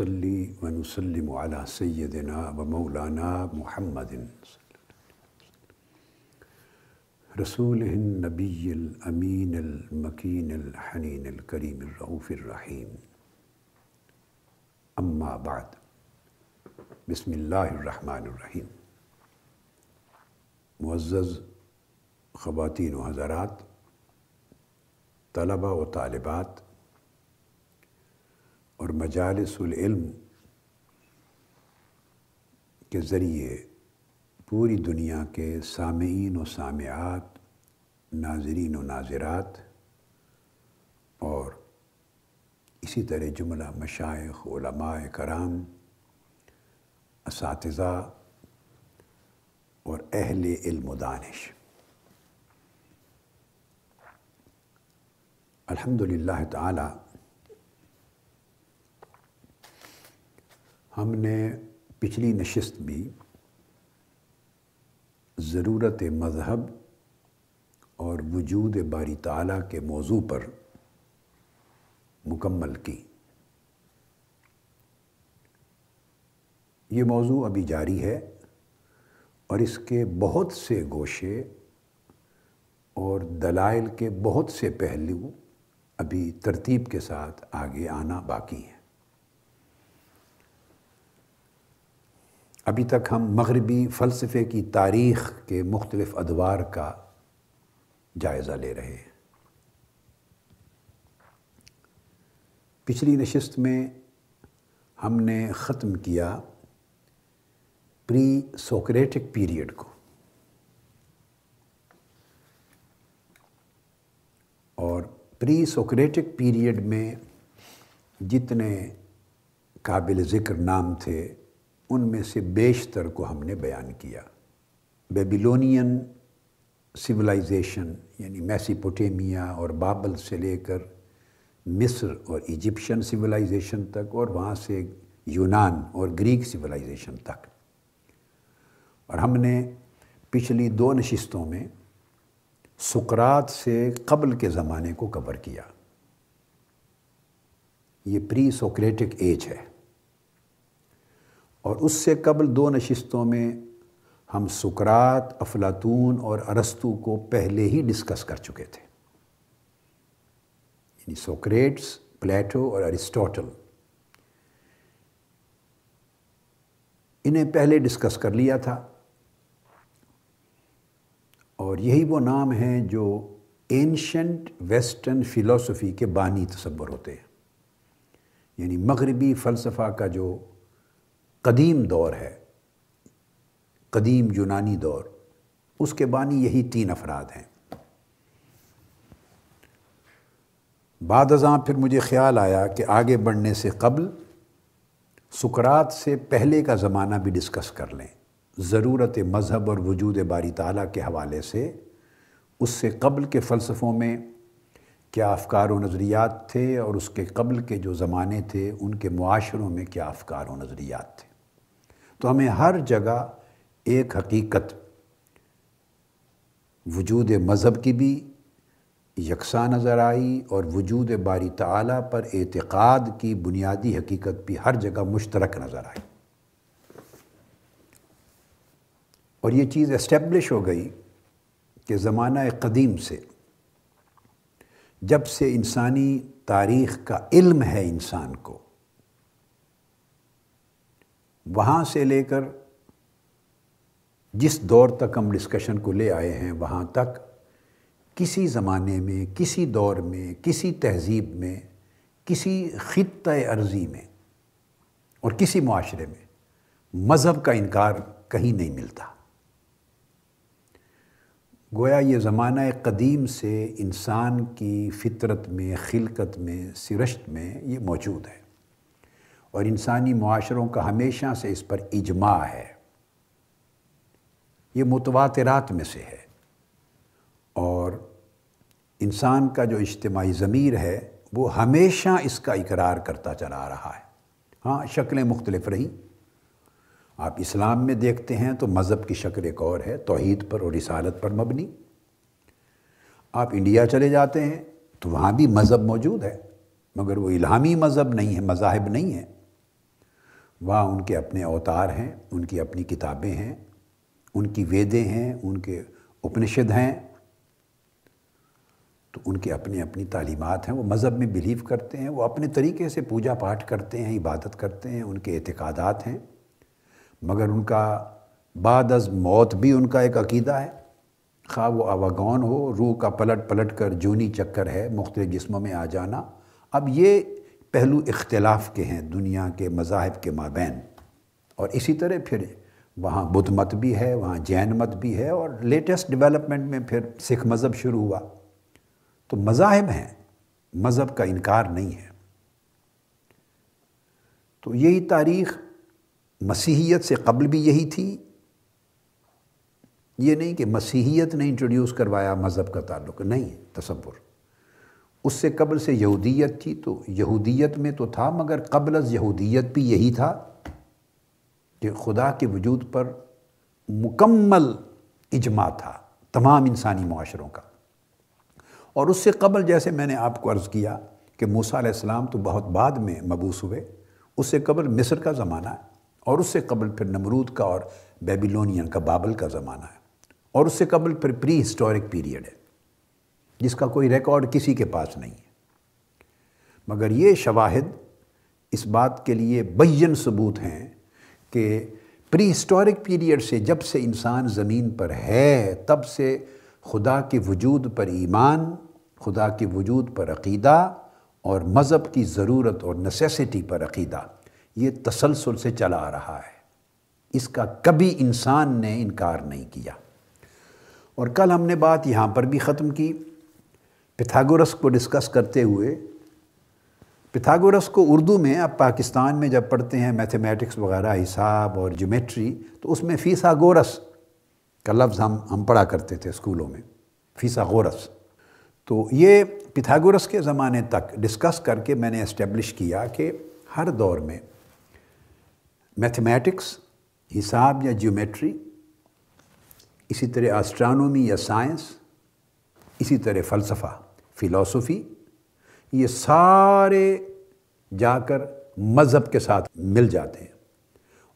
نحمده ونصلي ونسلم على سيدنا ومولانا محمد رسوله النبي الأمين المكين الحنين الكريم الرؤوف الرحيم. أما بعد، بسم الله الرحمن الرحيم. معزز خواتین و حضرات، طلبہ و طالبات اور مجالس العلم کے ذریعے پوری دنیا کے سامعین و سامعات، ناظرین و ناظرات اور اسی طرح جملہ مشائق علماء کرام، اساتذہ اور اہل علم و دانش۔ الحمد للہ تعالی ہم نے پچھلی نشست بھی ضرورت مذہب اور وجود باری تعالیٰ کے موضوع پر مکمل کی۔ یہ موضوع ابھی جاری ہے اور اس کے بہت سے گوشے اور دلائل کے بہت سے پہلو ابھی ترتیب کے ساتھ آگے آنا باقی ہیں۔ ابھی تک ہم مغربی فلسفے کی تاریخ کے مختلف ادوار کا جائزہ لے رہے ہیں۔ پچھلی نشست میں ہم نے ختم کیا پری سوکریٹک پیریڈ کو۔ اور پری سوکریٹک پیریڈ میں جتنے قابل ذکر نام تھے ان میں سے بیشتر کو ہم نے بیان کیا۔ بیبیلونین سویلائزیشن یعنی میسیپوٹیمیا اور بابل سے لے کر مصر اور ایجپشن سویلائزیشن تک اور وہاں سے یونان اور گریک سویلائزیشن تک۔ اور ہم نے پچھلی دو نشستوں میں سکرات سے قبل کے زمانے کو کور کیا۔ یہ پری سوکریٹک ایج ہے۔ اور اس سے قبل دو نشستوں میں ہم سکرات، افلاطون اور ارستو کو پہلے ہی ڈسکس کر چکے تھے۔ یعنی سوکریٹس، پلیٹو اور ارسٹوٹل انہیں پہلے ڈسکس کر لیا تھا۔ اور یہی وہ نام ہیں جو اینشنٹ ویسٹرن فلاسفی کے بانی تصور ہوتے ہیں۔ یعنی مغربی فلسفہ کا جو قدیم دور ہے، قدیم یونانی دور۔ اس کے بانی یہی تین افراد ہیں۔ بعد ازاں پھر مجھے خیال آیا کہ آگے بڑھنے سے قبل سکرات سے پہلے کا زمانہ بھی ڈسکس کر لیں۔ ضرورت مذہب اور وجود باری تعالیٰ کے حوالے سے۔ اس سے قبل کے فلسفوں میں کیا افکار و نظریات تھے اور اس کے قبل کے جو زمانے تھے، ان کے معاشروں میں کیا افکار و نظریات تھے۔ تو ہمیں ہر جگہ ایک حقیقت، وجود مذہب کی بھی یکساں نظر آئی اور وجود باری تعالیٰ پر اعتقاد کی بنیادی حقیقت بھی ہر جگہ مشترک نظر آئی۔ اور یہ چیز اسٹیبلش ہو گئی کہ زمانہ قدیم سے جب سے انسانی تاریخ کا علم ہے انسان کو وہاں سے لے کر جس دور تک ہم ڈسکشن کو لے آئے ہیں، وہاں تک کسی زمانے میں، کسی دور میں، کسی تہذیب میں، کسی خطۂ عرضی میں اور کسی معاشرے میں مذہب کا انکار کہیں نہیں ملتا۔ گویا یہ زمانہ قدیم سے انسان کی فطرت میں، خلقت میں، سرشت میں یہ موجود ہے۔ اور انسانی معاشروں کا ہمیشہ سے اس پر اجماع ہے۔ یہ متواترات میں سے ہے۔ اور انسان کا جو اجتماعی ضمیر ہے، وہ ہمیشہ اس کا اقرار کرتا چلا رہا ہے۔ ہاں شکلیں مختلف رہی آپ اسلام میں دیکھتے ہیں تو مذہب کی شکل ایک اور ہے، توحید پر اور رسالت پر مبنی۔ آپ انڈیا چلے جاتے ہیں تو وہاں بھی مذہب موجود ہے، مگر وہ الہامی مذہب نہیں ہے، مذاہب نہیں ہے۔ وہاں ان کے اپنے اوتار ہیں، ان کی اپنی کتابیں ہیں، ان کی ویدیں ہیں، ان کے اپنشد ہیں۔ تو ان کے اپنی اپنی تعلیمات ہیں، وہ مذہب میں بلیو کرتے ہیں، وہ اپنے طریقے سے پوجا پاٹ کرتے ہیں، عبادت کرتے ہیں، ان کے اعتقادات ہیں۔ مگر ان کا بعد از موت بھی ان کا ایک عقیدہ ہے۔ خواہ وہ آواگون ہو، روح کا پلٹ پلٹ کر جونی چکر ہے، مختلف جسموں میں آ جانا۔ اب یہ پہلو اختلاف کے ہیں دنیا کے مذاہب کے مابین۔ اور اسی طرح پھر وہاں بدھ مت بھی ہے، وہاں جین مت بھی ہے اور لیٹسٹ ڈیولپمنٹ میں پھر سکھ مذہب شروع ہوا۔ تو مذاہب ہیں، مذہب کا انکار نہیں ہے۔ تو یہی تاریخ مسیحیت سے قبل بھی یہی تھی۔ یہ نہیں کہ مسیحیت نے انٹروڈیوس کروایا مذہب کا تعلق، نہیں، تصور۔ اس سے قبل سے یہودیت تھی تو یہودیت میں تو تھا، مگر قبل از یہودیت بھی یہی تھا کہ خدا کے وجود پر مکمل اجماع تھا، تمام انسانی معاشروں کا۔ اور اس سے قبل جیسے میں نے آپ کو عرض کیا کہ موسیٰ علیہ السلام تو بہت بعد میں مبوس ہوئے، اس سے قبل مصر کا زمانہ ہے اور اس سے قبل پھر نمرود کا اور بیبیلونین کا بابل کا زمانہ ہے اور اس سے قبل پھر پری ہسٹورک پیریڈ ہے۔ جس کا کوئی ریکارڈ کسی کے پاس نہیں ہے۔ مگر یہ شواہد اس بات کے لیے بین ثبوت ہیں کہ پری ہسٹورک پیریڈ سے جب سے انسان زمین پر ہے، تب سے خدا کے وجود پر ایمان، خدا کے وجود پر عقیدہ اور مذہب کی ضرورت اور نسیسٹی پر عقیدہ، یہ تسلسل سے چلا آ رہا ہے۔ اس کا کبھی انسان نے انکار نہیں کیا۔ اور کل ہم نے بات یہاں پر بھی ختم کی۔ پتھاگورس کو ڈسکس کرتے ہوئے پتھاگورس کو اردو میں اب پاکستان میں جب پڑھتے ہیں میتھمیٹکس وغیرہ، حساب اور جیومیٹری تو اس میں فیسا گورس کا لفظ ہم ہم پڑھا کرتے تھے اسکولوں میں فیسا غورس تو یہ پتھاگورس کے زمانے تک ڈسکس کر کے میں نے اسٹیبلش کیا کہ ہر دور میں میتھمیٹکس حساب یا جیومیٹری اسی طرح آسٹرانومی یا سائنس اسی طرح فلسفہ۔ فلاسفی یہ سارے جا کر مذہب کے ساتھ مل جاتے ہیں۔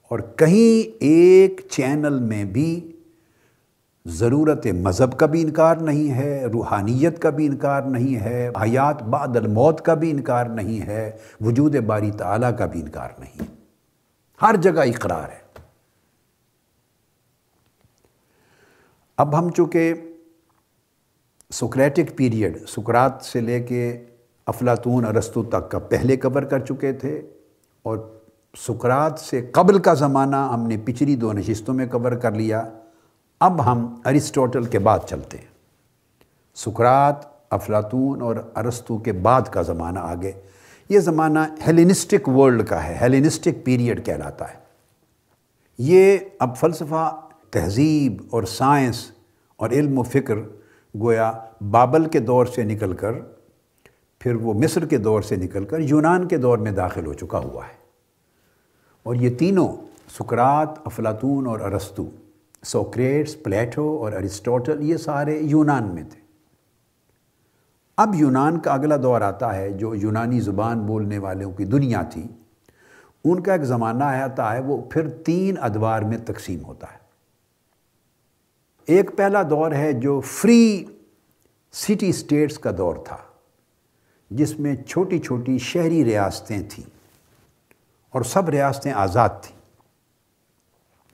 اور کہیں ایک چینل میں بھی ضرورت مذہب کا بھی انکار نہیں ہے، روحانیت کا بھی انکار نہیں ہے، حیات بعد الموت کا بھی انکار نہیں ہے، وجود باری تعالیٰ کا بھی انکار نہیں۔ ہر جگہ اقرار ہے۔ اب ہم چونکہ سکریٹک پیریڈ، سکرات سے لے کے افلاطون ارستو تک کا پہلے کور کر چکے تھے اور سکرات سے قبل کا زمانہ ہم نے پچھلی دو نشستوں میں کور کر لیا۔ اب ہم ارسٹوٹل کے بعد چلتے ہیں۔ سکرات، افلاطون اور ارستو کے بعد کا زمانہ آگے۔ یہ زمانہ ہیلینسٹک ورلڈ کا ہے، ہیلینسٹک پیریڈ کہلاتا ہے۔ یہ اب فلسفہ، تہذیب اور سائنس اور علم و فکر گویا بابل کے دور سے نکل کر، پھر وہ مصر کے دور سے نکل کر یونان کے دور میں داخل ہو چکا ہوا ہے۔ اور یہ تینوں، سکرات، افلاطون اور ارستو سوکریٹس، پلیٹو اور ارسٹوٹل یہ سارے یونان میں تھے۔ اب یونان کا اگلا دور آتا ہے جو یونانی زبان بولنے والوں کی دنیا تھی۔ ان کا ایک زمانہ آتا ہے، وہ پھر تین ادوار میں تقسیم ہوتا ہے۔ ایک پہلا دور ہے جو فری سٹی سٹیٹس کا دور تھا، جس میں چھوٹی چھوٹی شہری ریاستیں تھیں اور سب ریاستیں آزاد تھیں۔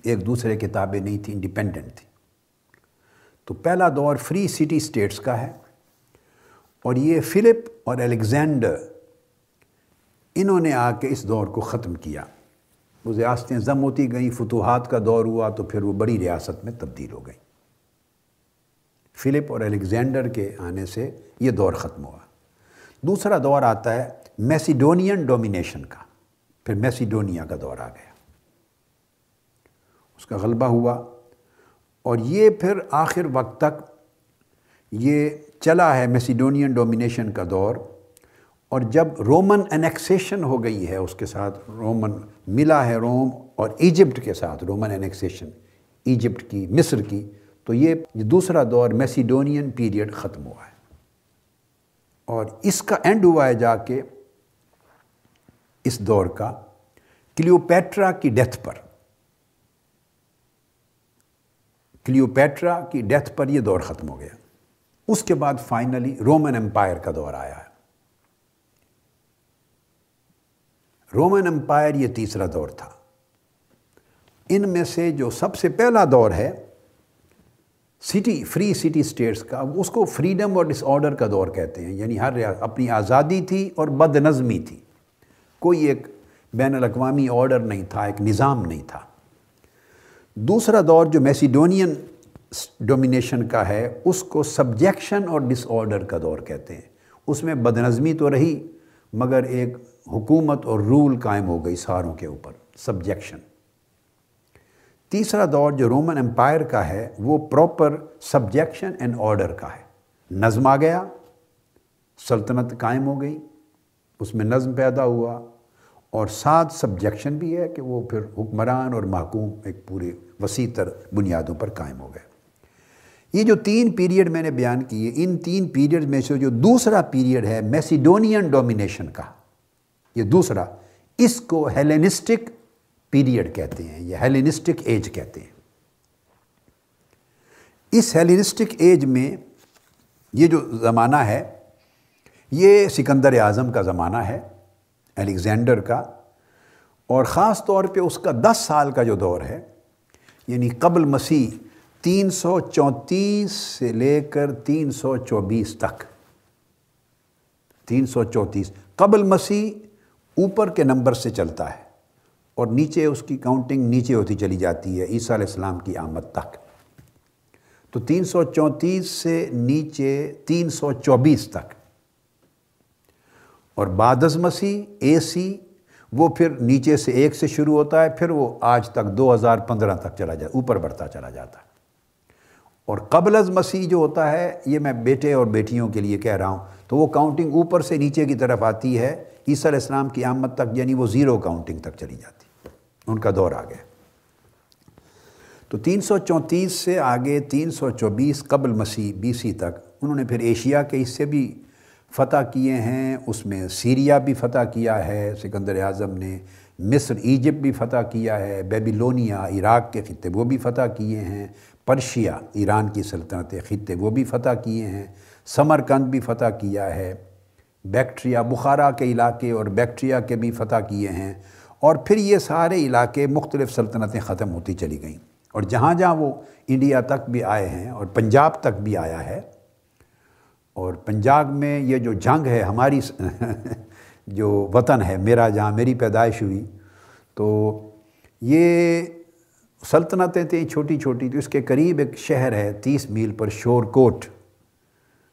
ایک دوسرے کتابیں نہیں تھیں انڈیپینڈنٹ تھیں۔ تو پہلا دور فری سٹی سٹیٹس کا ہے اور یہ فلپ اور الیگزینڈر، انہوں نے آ کے اس دور کو ختم کیا۔ وہ ریاستیں ضم ہوتی گئیں، فتوحات کا دور ہوا تو پھر وہ بڑی ریاست میں تبدیل ہو گئیں۔ فلپ اور الیگزینڈر کے آنے سے یہ دور ختم ہوا۔ دوسرا دور آتا ہے میسیڈونین ڈومینیشن کا۔ پھر میسیڈونیا کا دور آ گیا۔ اس کا غلبہ ہوا۔ اور یہ پھر آخر وقت تک یہ چلا ہے میسیڈونین ڈومینیشن کا دور۔ اور جب رومن انیکسیشن ہو گئی ہے، اس کے ساتھ رومن، ملا ہے روم اور ایجپٹ کے ساتھ رومن انیکسیشن، ایجپٹ کی، مصر کی۔ تو یہ دوسرا دور میسیڈونین پیریڈ ختم ہوا ہے۔ اور اس کا اینڈ ہوا ہے جا کے اس دور کا کلیوپیٹرا کی ڈیتھ پر۔ کلیوپیٹرا کی ڈیتھ پر یہ دور ختم ہو گیا۔ اس کے بعد فائنلی رومن امپائر کا دور آیا ہے۔ رومن امپائر یہ تیسرا دور تھا۔ ان میں سے جو سب سے پہلا دور ہے سٹی، فری سٹی سٹیٹس کا، اس کو فریڈم اور ڈس آرڈر کا دور کہتے ہیں۔ یعنی ہر اپنی آزادی تھی اور بد نظمی تھی۔ کوئی ایک بین الاقوامی آرڈر نہیں تھا، ایک نظام نہیں تھا۔ دوسرا دور جو میسیڈونین ڈومینیشن کا ہے، اس کو سبجیکشن اور ڈس آرڈر کا دور کہتے ہیں۔ اس میں بد نظمی تو رہی، مگر ایک حکومت اور رول قائم ہو گئی ساروں کے اوپر، سبجیکشن۔ تیسرا دور جو رومن امپائر کا ہے، وہ پراپر سبجیکشن اینڈ آرڈر کا ہے۔ نظم آ گیا، سلطنت قائم ہو گئی، اس میں نظم پیدا ہوا۔ اور ساتھ سبجیکشن بھی ہے کہ وہ پھر حکمران اور محکوم ایک پورے وسیع تر بنیادوں پر قائم ہو گئے۔ یہ جو تین پیریڈ میں نے بیان کیے ان تین پیریڈ میں سے جو دوسرا پیریڈ ہے میسیڈونین ڈومینیشن کا۔ یہ دوسرا، اس کو ہیلینسٹک پیریڈ کہتے ہیں، یا ہیلینسٹک ایج کہتے ہیں۔ اس ہیلینسٹک ایج میں یہ جو زمانہ ہے، یہ سکندر اعظم کا زمانہ ہے، الیگزینڈر کا، اور خاص طور پہ اس کا دس سال کا جو دور ہے یعنی قبل مسیح تین سو چونتیس سے لے کر تین سو چوبیس تک۔ تین سو چونتیس، قبل مسیح اوپر کے نمبر سے چلتا ہے۔ اور نیچے اس کی کاؤنٹنگ نیچے ہوتی چلی جاتی ہے، عیسیٰ علیہ السلام کی آمد تک۔ تو تین سو چونتیس سے نیچے تین سو چوبیس تک۔ اور بادز مسیح اے سی وہ پھر نیچے سے ایک سے شروع ہوتا ہے، پھر وہ آج تک دو ہزار پندرہ تک چلا جاتا اوپر بڑھتا چلا جاتا۔ ہے اور قبل از مسیح جو ہوتا ہے، یہ میں بیٹے اور بیٹیوں کے لیے کہہ رہا ہوں، تو وہ کاؤنٹنگ اوپر سے نیچے کی طرف آتی ہے، عیسیٰ علیہ السلام کی آمد تک یعنی وہ زیرو کاؤنٹنگ تک چلی جاتی۔ ہے ان کا دور آ گیا تو تین سو چونتیس سے آگے تین سو چوبیس قبل مسیح، بی سی تک، انہوں نے پھر ایشیا کے حصے بھی فتح کیے ہیں، اس میں سیریا بھی فتح کیا ہے، سکندر اعظم نے مصر، ایجپٹ بھی فتح کیا ہے، بیبیلونیا، عراق کے خطے وہ بھی فتح کیے ہیں، پرشیا، ایران کی سلطنت خطے وہ بھی فتح کیے ہیں، سمرکند بھی فتح کیا ہے، بیکٹریا، بخارا کے علاقے اور بیکٹریا کے بھی فتح کیے ہیں۔ اور پھر یہ سارے علاقے مختلف سلطنتیں ختم ہوتی چلی گئیں۔ اور جہاں جہاں وہ انڈیا تک بھی آئے ہیں اور پنجاب تک بھی آیا ہے، اور پنجاب میں یہ جو جنگ ہے، ہماری جو وطن ہے، میرا جہاں میری پیدائش ہوئی، تو یہ سلطنتیں تھیں چھوٹی چھوٹی، تو اس کے قریب ایک شہر ہے تیس میل پر شور کوٹ۔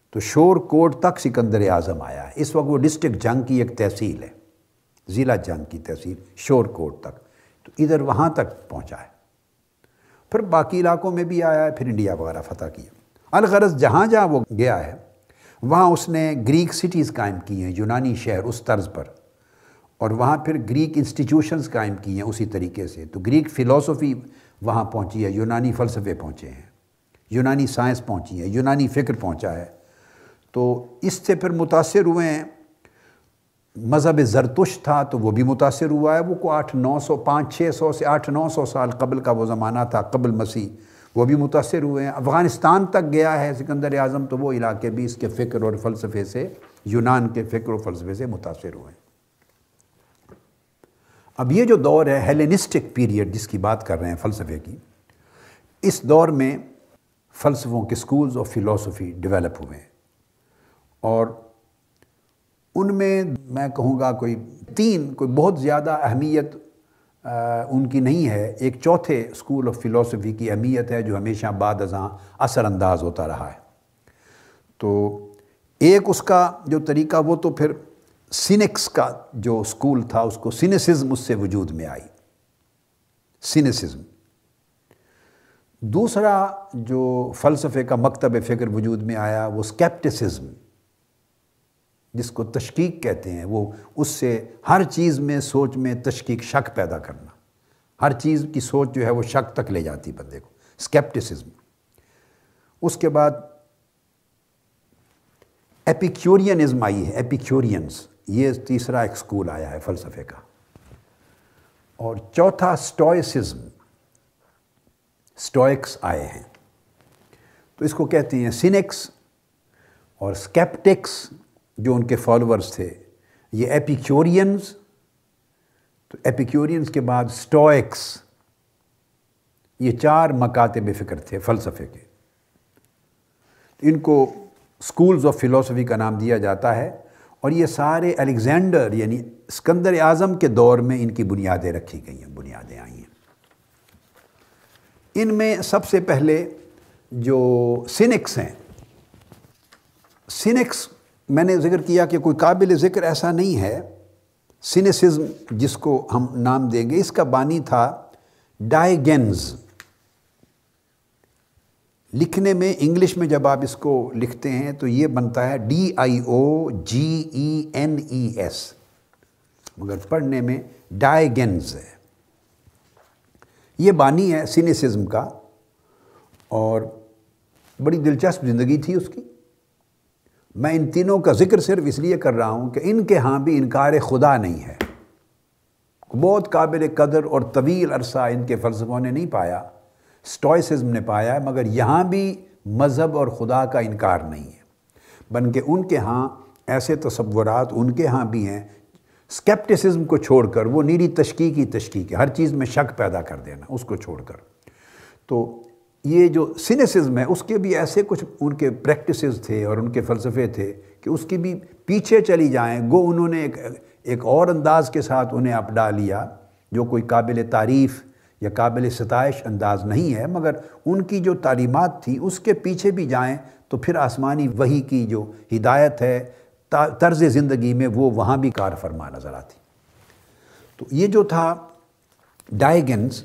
تو شور کوٹ تک سکندر اعظم آیا ہے۔ اس وقت وہ ڈسٹرکٹ جنگ کی ایک تحصیل ہے۔ ضلع جنگ کی تحصیل شور کوٹ تک، تو ادھر وہاں تک پہنچا ہے۔ پھر باقی علاقوں میں بھی آیا ہے، پھر انڈیا وغیرہ فتح کیا الغرض جہاں جہاں وہ گیا ہے، وہاں اس نے گریک سٹیز قائم کی ہیں، یونانی شہر اس طرز پر۔ اور وہاں پھر گریک انسٹیٹیوشنز قائم کی ہیں اسی طریقے سے۔ تو گریک فلاسفی وہاں پہنچی ہے، یونانی فلسفے پہنچے ہیں۔ یونانی سائنس پہنچی ہے، یونانی فکر پہنچا ہے۔ تو اس سے پھر متاثر ہوئے ہیں مذہب زرتش تھا تو وہ بھی متاثر ہوا ہے۔ وہ کو آٹھ نو سو پانچ، چھ سو سے آٹھ نو سو سال قبل کا وہ زمانہ تھا، قبل مسیح۔ وہ بھی متاثر ہوئے ہیں۔ افغانستان تک گیا ہے سکندر اعظم تو وہ علاقے بھی اس کے فکر اور فلسفے سے، یونان کے فکر و فلسفے سے متاثر ہوئے ہیں۔ اب یہ جو دور ہے، ہیلینسٹک پیریڈ جس کی بات کر رہے ہیں فلسفے کی، اس دور میں فلسفوں کے سکولز آف فلاسفی ڈیولپ ہوئے ہیں۔ اور ان میں میں کہوں گا کوئی تین، کوئی بہت زیادہ اہمیت ان کی نہیں ہے۔ ایک چوتھے اسکول آف فلاسفی کی اہمیت ہے جو ہمیشہ بعد ازاں اثر انداز ہوتا رہا ہے۔ تو ایک اس کا جو طریقہ، وہ تو پھر سینکس کا جو اسکول تھا، اس کو سینسزم اس سے وجود میں آئی۔ سینسزم دوسرا جو فلسفے کا مکتب فکر وجود میں آیا، وہ اسکیپٹسزم جس کو تشکیق کہتے ہیں، وہ اس سے ہر چیز میں سوچ میں تشکیق شک پیدا کرنا۔ ہر چیز کی سوچ جو ہے، وہ شک تک لے جاتی بندے کو۔ اسکیپٹسزم اس کے بعد ایپیکیورینزم آئی ہے۔ ایپیکیورینز یہ تیسرا ایک سکول آیا ہے فلسفے کا۔ اور چوتھا سٹوئسزم سٹوئکس آئے ہیں۔ تو اس کو کہتے ہیں سینکس اور سکیپٹکس جو ان کے فالوورز تھے، یہ ایپیکیورینز تو ایپیکیورینز کے بعد سٹوئکس یہ چار مکاتب فکر تھے فلسفے کے۔ ان کو سکولز آف فلسفی کا نام دیا جاتا ہے، اور یہ سارے الیگزینڈر یعنی اسکندر اعظم کے دور میں ان کی بنیادیں رکھی گئی ہیں، بنیادیں آئی ہیں۔ ان میں سب سے پہلے جو سینکس ہیں سینکس میں نے ذکر کیا کہ کوئی قابل ذکر ایسا نہیں ہے۔ سینسزم جس کو ہم نام دیں گے، اس کا بانی تھا ڈائیگنز لکھنے میں، انگلش میں جب آپ اس کو لکھتے ہیں تو یہ بنتا ہے D I O G E N E S. مگر پڑھنے میں ڈائیگنز ہے۔ یہ بانی ہے سینیسزم کا۔ اور بڑی دلچسپ زندگی تھی اس کی۔ میں ان تینوں کا ذکر صرف اس لیے کر رہا ہوں کہ ان کے ہاں بھی انکار خدا نہیں ہے۔ بہت قابل قدر اور طویل عرصہ ان کے فلسفوں نے نہیں پایا سٹوئسزم نے پایا ہے مگر یہاں بھی مذہب اور خدا کا انکار نہیں ہے۔ بلکہ ان کے ہاں ایسے تصورات ان کے ہاں بھی ہیں۔ سکیپٹسزم کو چھوڑ کر، وہ نیری تشکیقی تشکیق ہے۔ ہر چیز میں شک پیدا کر دینا، اس کو چھوڑ کر۔ تو یہ جو سینسزم ہے، اس کے بھی ایسے کچھ ان کے پریکٹسز تھے اور ان کے فلسفے تھے کہ اس کی بھی پیچھے چلی جائیں۔ گو، انہوں نے ایک ایک اور انداز کے ساتھ انہیں اپنا لیا جو کوئی قابل تعریف یا قابل ستائش انداز نہیں ہے، مگر ان کی جو تعلیمات تھی، اس کے پیچھے بھی جائیں تو پھر آسمانی وہی کی جو ہدایت ہے طرز زندگی میں وہ وہاں بھی کار فرما نظر آتی۔ تو یہ جو تھا ڈائیگنز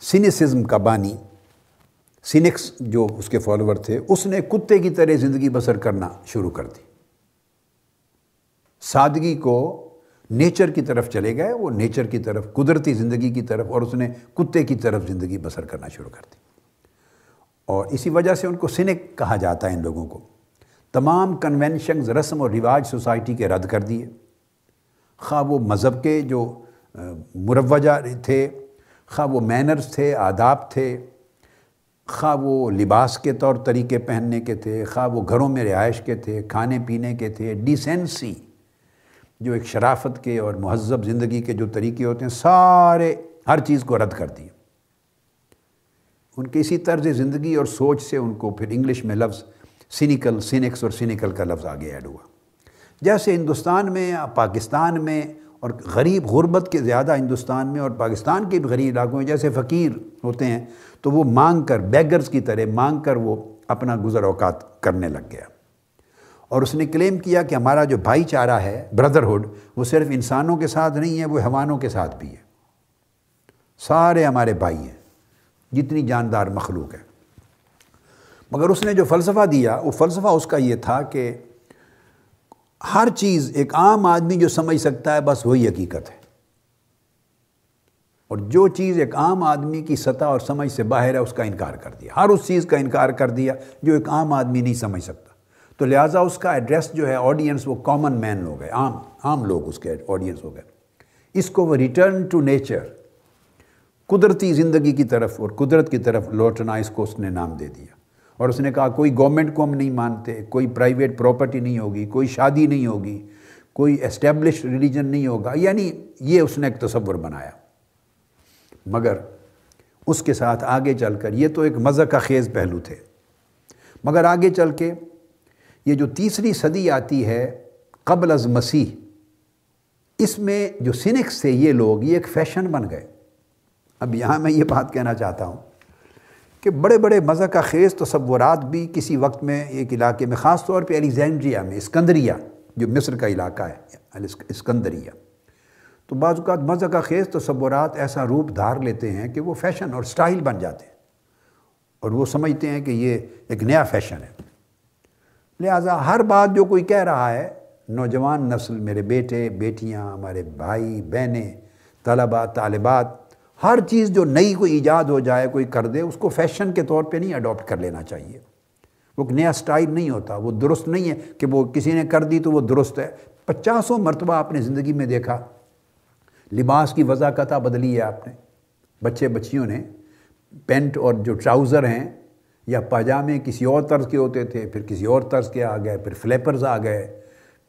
سینسزم کا بانی سینکس جو اس کے فالوور تھے، اس نے کتے کی طرح زندگی بسر کرنا شروع کر دی۔ سادگی کو نیچر کی طرف چلے گئے، وہ نیچر کی طرف، قدرتی زندگی کی طرف، اور اس نے کتے کی طرف زندگی بسر کرنا شروع کر دی۔ اور اسی وجہ سے ان کو سینک کہا جاتا ہے ان لوگوں کو۔ تمام کنونشنز رسم اور رواج سوسائٹی کے رد کر دیے۔ خواہ وہ مذہب کے جو مروجہ تھے، خواہ وہ مینرز تھے، آداب تھے خواہ وہ لباس کے طور طریقے پہننے کے تھے، خواہ وہ گھروں میں رہائش کے تھے، کھانے پینے کے تھے ڈیسینسی جو ایک شرافت کے اور مہذب زندگی کے جو طریقے ہوتے ہیں، سارے ہر چیز کو رد کر دیے۔ ان کے اسی طرز زندگی اور سوچ سے ان کو پھر انگلش میں لفظ سینیکل سینکس اور سینیکل کا لفظ آگے ایڈ ہوا۔ جیسے ہندوستان میں، پاکستان میں اور غریب غربت کے زیادہ ہندوستان میں اور پاکستان کے بھی غریب علاقوں میں جیسے فقیر ہوتے ہیں، تو وہ مانگ کر بیگرز کی طرح مانگ کر وہ اپنا گزر اوقات کرنے لگ گیا۔ اور اس نے کلیم کیا کہ ہمارا جو بھائی چارہ ہے بردرہڈ وہ صرف انسانوں کے ساتھ نہیں ہے، وہ حیوانوں کے ساتھ بھی ہے۔ سارے ہمارے بھائی ہیں، جتنی جاندار مخلوق ہے۔ مگر اس نے جو فلسفہ دیا، وہ فلسفہ اس کا یہ تھا کہ ہر چیز ایک عام آدمی جو سمجھ سکتا ہے، بس وہی حقیقت ہے۔ اور جو چیز ایک عام آدمی کی سطح اور سمجھ سے باہر ہے، اس کا انکار کر دیا۔ ہر اس چیز کا انکار کر دیا جو ایک عام آدمی نہیں سمجھ سکتا۔ تو لہٰذا اس کا ایڈریس جو ہے آڈینس وہ کامن مین ہو گئے، عام عام لوگ اس کے آڈینس ہو گئے۔ اس کو وہ ریٹرن ٹو نیچر قدرتی زندگی کی طرف اور قدرت کی طرف لوٹنا، اس کو اس نے نام دے دیا۔ اور اس نے کہا، کوئی گورنمنٹ کو ہم نہیں مانتے، کوئی پرائیویٹ پراپرٹی نہیں ہوگی، کوئی شادی نہیں ہوگی، کوئی اسٹیبلش ریلیجن نہیں ہوگا. یعنی یہ اس نے ایک تصور بنایا۔ مگر اس کے ساتھ آگے چل کر یہ تو ایک مزہ کا خیز پہلو تھے۔ مگر آگے چل کے یہ جو تیسری صدی آتی ہے قبل از مسیح، اس میں جو سینکس تھے یہ لوگ، یہ ایک فیشن بن گئے۔ اب یہاں میں یہ بات کہنا چاہتا ہوں۔ کہ بڑے بڑے مزہ کا خیز تصورات بھی کسی وقت میں ایک علاقے میں خاص طور پہ الیگزینڈریا میں اسکندریہ جو مصر کا علاقہ ہے یعنی اسکندریہ تو بعض اوقات مزہ کا خیز تصورات ایسا روپ دھار لیتے ہیں کہ وہ فیشن اور سٹائل بن جاتے ہیں اور وہ سمجھتے ہیں کہ یہ ایک نیا فیشن ہے۔ لہٰذا ہر بات جو کوئی کہہ رہا ہے، نوجوان نسل، میرے بیٹے، بیٹیاں، ہمارے بھائی، بہنیں، طلباء، طالبات ہر چیز جو نئی کوئی ایجاد ہو جائے، کوئی کر دے، اس کو فیشن کے طور پہ نہیں اڈاپٹ کر لینا چاہیے۔ وہ نیا سٹائل نہیں ہوتا، وہ درست نہیں ہے کہ وہ کسی نے کر دی تو وہ درست ہے۔ پچاسوں مرتبہ آپ نے زندگی میں دیکھا، لباس کی وضاقتہ بدلی ہے آپ نے۔ بچے بچیوں نے پینٹ اور جو ٹراؤزر ہیں یا پاجامے کسی اور طرز کے ہوتے تھے، پھر کسی اور طرز کے آ گئے، پھر فلیپرز آ گئے،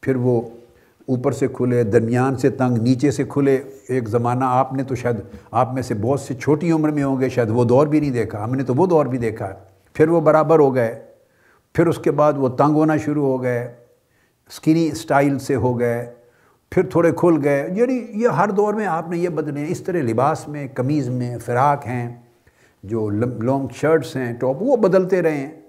پھر وہ اوپر سے کھلے، درمیان سے تنگ، نیچے سے کھلے۔ ایک زمانہ آپ نے تو شاید، آپ میں سے بہت سے چھوٹی عمر میں ہوں گے، شاید وہ دور بھی نہیں دیکھا۔ ہم نے تو وہ دور بھی دیکھا۔ پھر وہ برابر ہو گئے۔ پھر اس کے بعد وہ تنگ ہونا شروع ہو گئے۔ سکینی سٹائل سے ہو گئے۔ پھر تھوڑے کھل گئے۔ یعنی یہ ہر دور میں آپ نے یہ بدلے اس طرح لباس میں، قمیض میں فراق ہیں، جو لانگ شرٹس ہیں، ٹاپ، وہ بدلتے رہے ہیں۔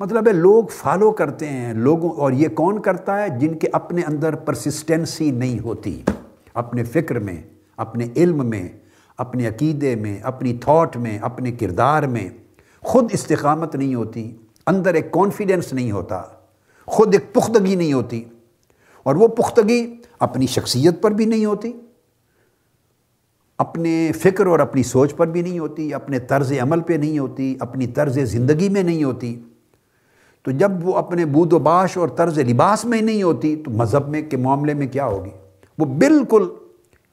مطلب ہے لوگ فالو کرتے ہیں لوگوں اور یہ کون کرتا ہے جن کے اپنے اندر پرسسٹنسی نہیں ہوتی؟ اپنے فکر میں، اپنے علم میں، اپنے عقیدے میں، اپنی تھاٹ میں، اپنے کردار میں۔ خود استقامت نہیں ہوتی، اندر ایک کانفیڈنس نہیں ہوتا۔ خود ایک پختگی نہیں ہوتی۔ اور وہ پختگی اپنی شخصیت پر بھی نہیں ہوتی۔ اپنے فکر اور اپنی سوچ پر بھی نہیں ہوتی، اپنے طرز عمل پہ نہیں ہوتی، اپنی طرز زندگی میں نہیں ہوتی۔ تو جب وہ اپنے بود و باش اور طرز لباس میں نہیں ہوتی، تو مذہب میں کے معاملے میں کیا ہوگی؟ وہ بالکل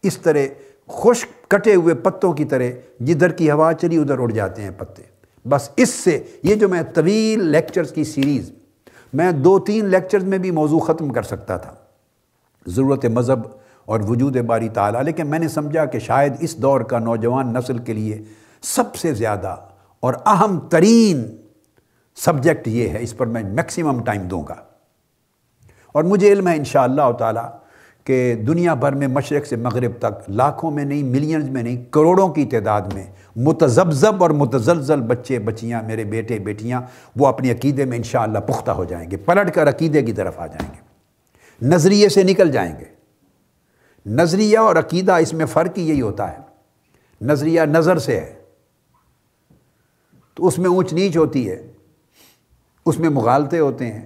اس طرح خشک کٹے ہوئے پتوں کی طرح جدھر کی ہوا چلی، ادھر اڑ جاتے ہیں پتے۔ بس اس سے یہ جو میں طویل لیکچرز کی سیریز، میں دو تین لیکچرز میں بھی موضوع ختم کر سکتا تھا۔ ضرورت مذہب اور وجود باری تعالیٰ، لیکن میں نے سمجھا کہ شاید اس دور کا نوجوان نسل کے لیے سب سے زیادہ اور اہم ترین سبجیکٹ یہ ہے، اس پر میں میکسیمم ٹائم دوں گا۔ اور مجھے علم ہے انشاءاللہ تعالیٰ کہ دنیا بھر میں مشرق سے مغرب تک لاکھوں میں نہیں ملینز میں نہیں، کروڑوں کی تعداد میں متذبذب اور متزلزل بچے، بچیاں، میرے بیٹے، بیٹیاں، وہ اپنی عقیدے میں انشاءاللہ پختہ ہو جائیں گے، پلٹ کر عقیدے کی طرف آ جائیں گے۔ نظریے سے نکل جائیں گے۔ نظریہ اور عقیدہ، اس میں فرق ہی یہی ہوتا ہے۔ نظریہ نظر سے ہے۔ تو اس میں اونچ نیچ ہوتی ہے۔ اس میں مغالطے ہوتے ہیں،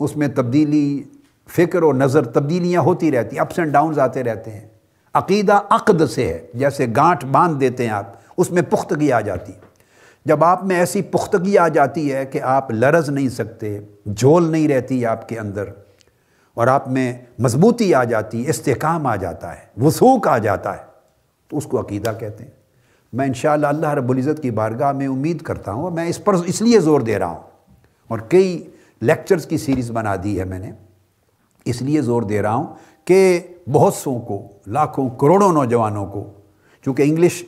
اس میں تبدیلی فکر و نظر تبدیلیاں ہوتی رہتی ہیں اپس اینڈ ڈاؤنز آتے رہتے ہیں۔ عقیدہ عقد سے ہے، جیسے گانٹھ باندھ دیتے ہیں آپ، اس میں پختگی آ جاتی۔ جب آپ میں ایسی پختگی آ جاتی ہے کہ آپ لرز نہیں سکتے، جھول نہیں رہتی آپ کے اندر، اور آپ میں مضبوطی آ جاتی، استحکام آ جاتا ہے وسوق آ جاتا ہے، تو اس کو عقیدہ کہتے ہیں۔ میں انشاءاللہ اللہ رب العزت کی بارگاہ میں امید کرتا ہوں، اور میں اس پر اس لیے زور دے رہا ہوں۔ اور کئی لیکچرز کی سیریز بنا دی ہے میں نے۔ اس لیے زور دے رہا ہوں کہ بہت سو کو، لاکھوں، کروڑوں نوجوانوں کو، چونکہ انگلش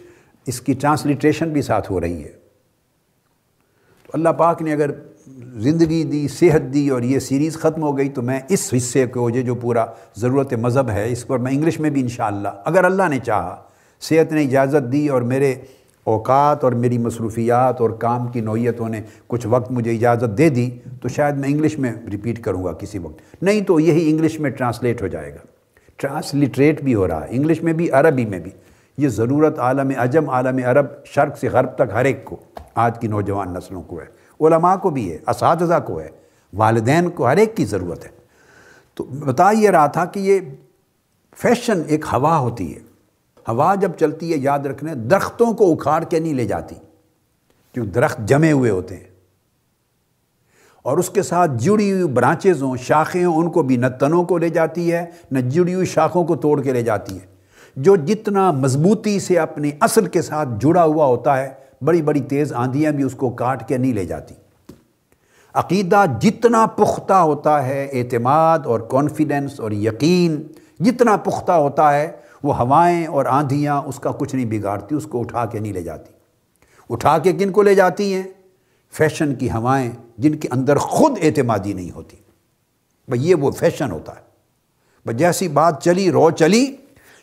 اس کی ٹرانسلیٹریشن بھی ساتھ ہو رہی ہے۔ تو اللہ پاک نے اگر زندگی دی، صحت دی اور یہ سیریز ختم ہو گئی تو میں اس حصے کو جو پورا ضرورت مذہب ہے، اس پر میں انگلش میں بھی انشاءاللہ، اگر اللہ نے چاہا، صحت نے اجازت دی اور میرے اوقات اور میری مصروفیات اور کام کی نوعیتوں نے کچھ وقت مجھے اجازت دے دی، تو شاید میں انگلش میں ریپیٹ کروں گا کسی وقت۔ نہیں تو یہی انگلش میں ٹرانسلیٹ ہو جائے گا۔ ٹرانسلیٹریٹ بھی ہو رہا ہے، انگلش میں بھی، عربی میں بھی۔ یہ ضرورت عالم عجم، عالم عرب، شرق سے غرب تک ہر ایک کو۔ آج کی نوجوان نسلوں کو ہے، علماء کو بھی ہے، اساتذہ کو ہے، والدین کو ہر ایک کی ضرورت ہے۔ تو بتا یہ رہا تھا کہ یہ فیشن ایک ہوا ہوتی ہے۔ ہوا جب چلتی ہے، یاد رکھنے درختوں کو اکھاڑ کے نہیں لے جاتی، کیوں؟ درخت جمے ہوئے ہوتے ہیں۔ اور اس کے ساتھ جڑی ہوئی برانچز ہوں، شاخیں ہوں، ان کو بھی نہ تنوں کو لے جاتی ہے، نہ جڑی ہوئی شاخوں کو توڑ کے لے جاتی ہے۔ جو جتنا مضبوطی سے اپنی اصل کے ساتھ جڑا ہوا ہوتا ہے، بڑی بڑی تیز آندھیاں بھی اس کو کاٹ کے نہیں لے جاتی۔ عقیدہ جتنا پختہ ہوتا ہے، اعتماد اور کانفیڈنس اور یقین جتنا پختہ ہوتا ہے وہ ہوائیں اور آندھیاں اس کا کچھ نہیں بگاڑتی، اس کو اٹھا کے نہیں لے جاتی۔ اٹھا کے کن کو لے جاتی ہیں؟ فیشن کی ہوائیں جن کے اندر خود اعتمادی نہیں ہوتی۔ بھائی یہ وہ فیشن ہوتا ہے۔ بس جیسی بات چلی، رو چلی،